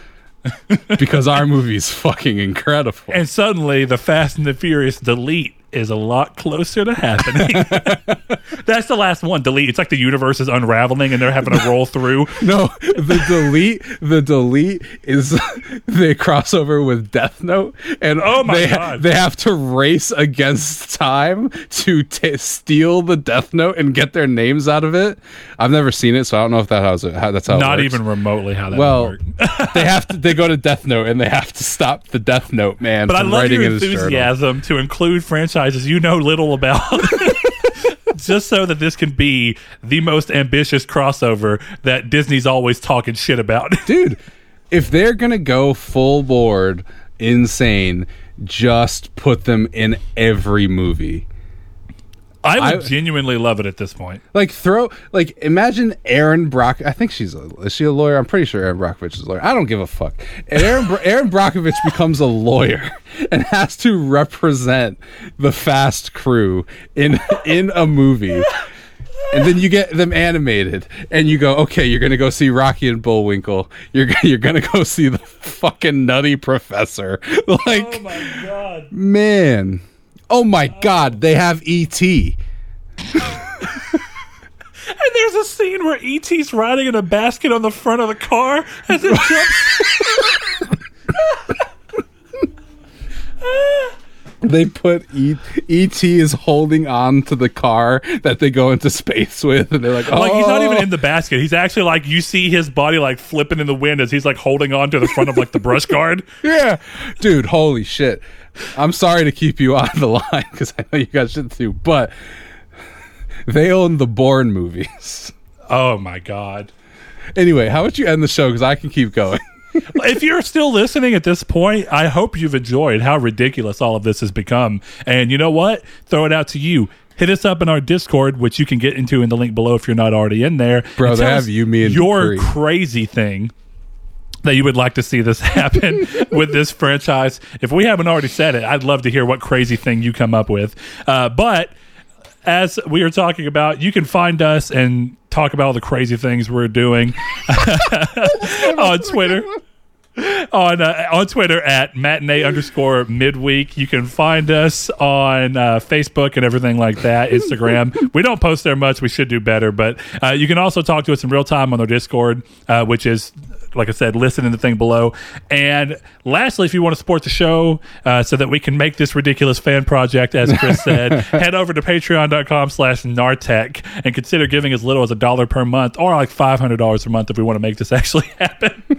because our movie's fucking incredible. And suddenly, the Fast and the Furious delete is a lot closer to happening. *laughs* That's the last one. Delete. It's like the universe is unraveling, and they're having to roll through. *laughs* No, the delete, the delete is *laughs* they crossover with Death Note, and Oh my they God. they have to race against time to t- steal the Death Note and get their names out of it. I've never seen it, so I don't know if that how's it, how that's how. it Not even remotely how that Well, would work. they have to. They go to Death Note and they have to stop the Death Note man But I love writing your in his journal. enthusiasm to include franchises you know little about. *laughs* Just so that this can be the most ambitious crossover that Disney's always talking shit about. *laughs* dude if they're gonna go full board insane just put them in every movie I would I- genuinely love it at this point. like throw like imagine Erin Brock I think she's a is she a lawyer? I'm pretty sure Erin Brockovich is a lawyer. I don't give a fuck. And Erin *laughs* Erin Brockovich becomes a lawyer *laughs* and has to represent the fast crew in *laughs* in a movie. And then you get them animated and you go okay you're gonna go see rocky and bullwinkle. You're, you're gonna go see the fucking nutty professor. Like oh my god. man oh my god they have E et And there's a scene where E.T.'s riding in a basket on the front of the car as it jumps. they put e- et is holding on to the car that they go into space with and they're like oh Like he's not even oh. in the basket. He's actually like you see his body like flipping in the wind as he's like holding on to the front of like the brush guard. *laughs* yeah dude holy shit i'm sorry to keep you *laughs* on the line because i know you got shit to do but they own the Bourne movies Oh my god. Anyway, how about you end the show because I can keep going. *laughs* if you're still listening at this point, I hope you've enjoyed how ridiculous all of this has become. And you know what? Throw it out to you. Hit us up in our Discord, which you can get into in the link below if you're not already in there. Bro, they have you, me, and your crazy thing that you would like to see this *laughs* happen with this franchise. If we haven't already said it, I'd love to hear what crazy thing you come up with. Uh, but as we are talking about, you can find us and talk about all the crazy things we're doing *laughs* on Twitter. On uh, on Twitter at matinee underscore midweek. You can find us on uh, Facebook and everything like that. Instagram. *laughs* we don't post there much. We should do better. But uh, you can also talk to us in real time on our Discord, uh, which is like I said, listen in the thing below. And lastly, if you want to support the show uh, so that we can make this ridiculous fan project, as Chris said, *laughs* head over to patreon.com slash Nartech and consider giving as little as a dollar per month or like $500 a month if we want to make this *laughs* actually happen. *laughs*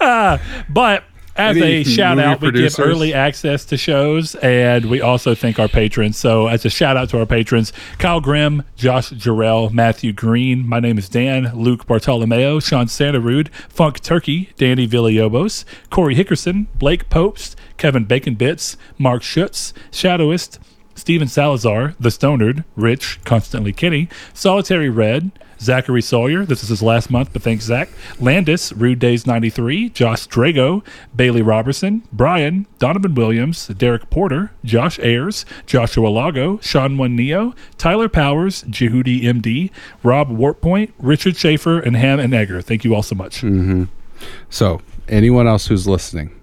Uh, but as a shout out, we give early access to shows, and we also thank our patrons. So, as a shout out to our patrons, Kyle Grimm, Josh Jarrell, Matthew Green, my name is Dan, Luke Bartolomeo, Sean Santarude, Funk Turkey, Danny Villalobos, Corey Hickerson, Blake Popes, Kevin Bacon Bits, Mark Schutz, Shadowist, Steven Salazar, The Stonard, Rich, Constantly Kenny, Solitary Red, Zachary Sawyer, this is his last month, but thanks, Zach. Landis, Rude Days 93, Josh Drago, Bailey Robertson, Brian, Donovan Williams, Derek Porter, Josh Ayers, Joshua Lago, Sean One Neo, Tyler Powers, Jehudi MD, Rob Wartpoint, Richard Schaefer, and Ham and Egger. Thank you all so much. Mm-hmm. So, anyone else who's listening,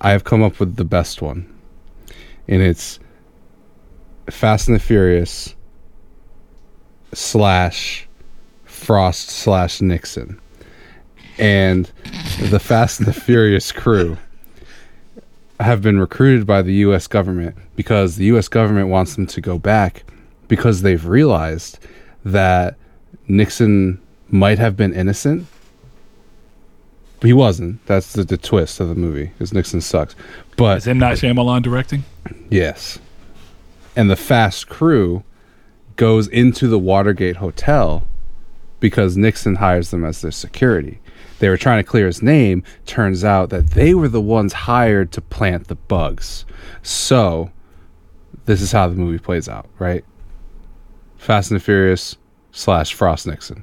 I have come up with the best one. And it's Fast and the Furious slash Frost slash Nixon. And the Fast and the Furious crew have been recruited by the US government because the US government wants them to go back because they've realized that Nixon might have been innocent but he wasn't. That's the, the twist of the movie. Because Nixon sucks. But Is M. Night Shyamalan directing? yes, and the fast crew goes into the Watergate Hotel because Nixon hires them as their security. They were trying to clear his name. Turns out that they were the ones hired to plant the bugs. So this is how the movie plays out, right? Fast and Furious slash Frost Nixon.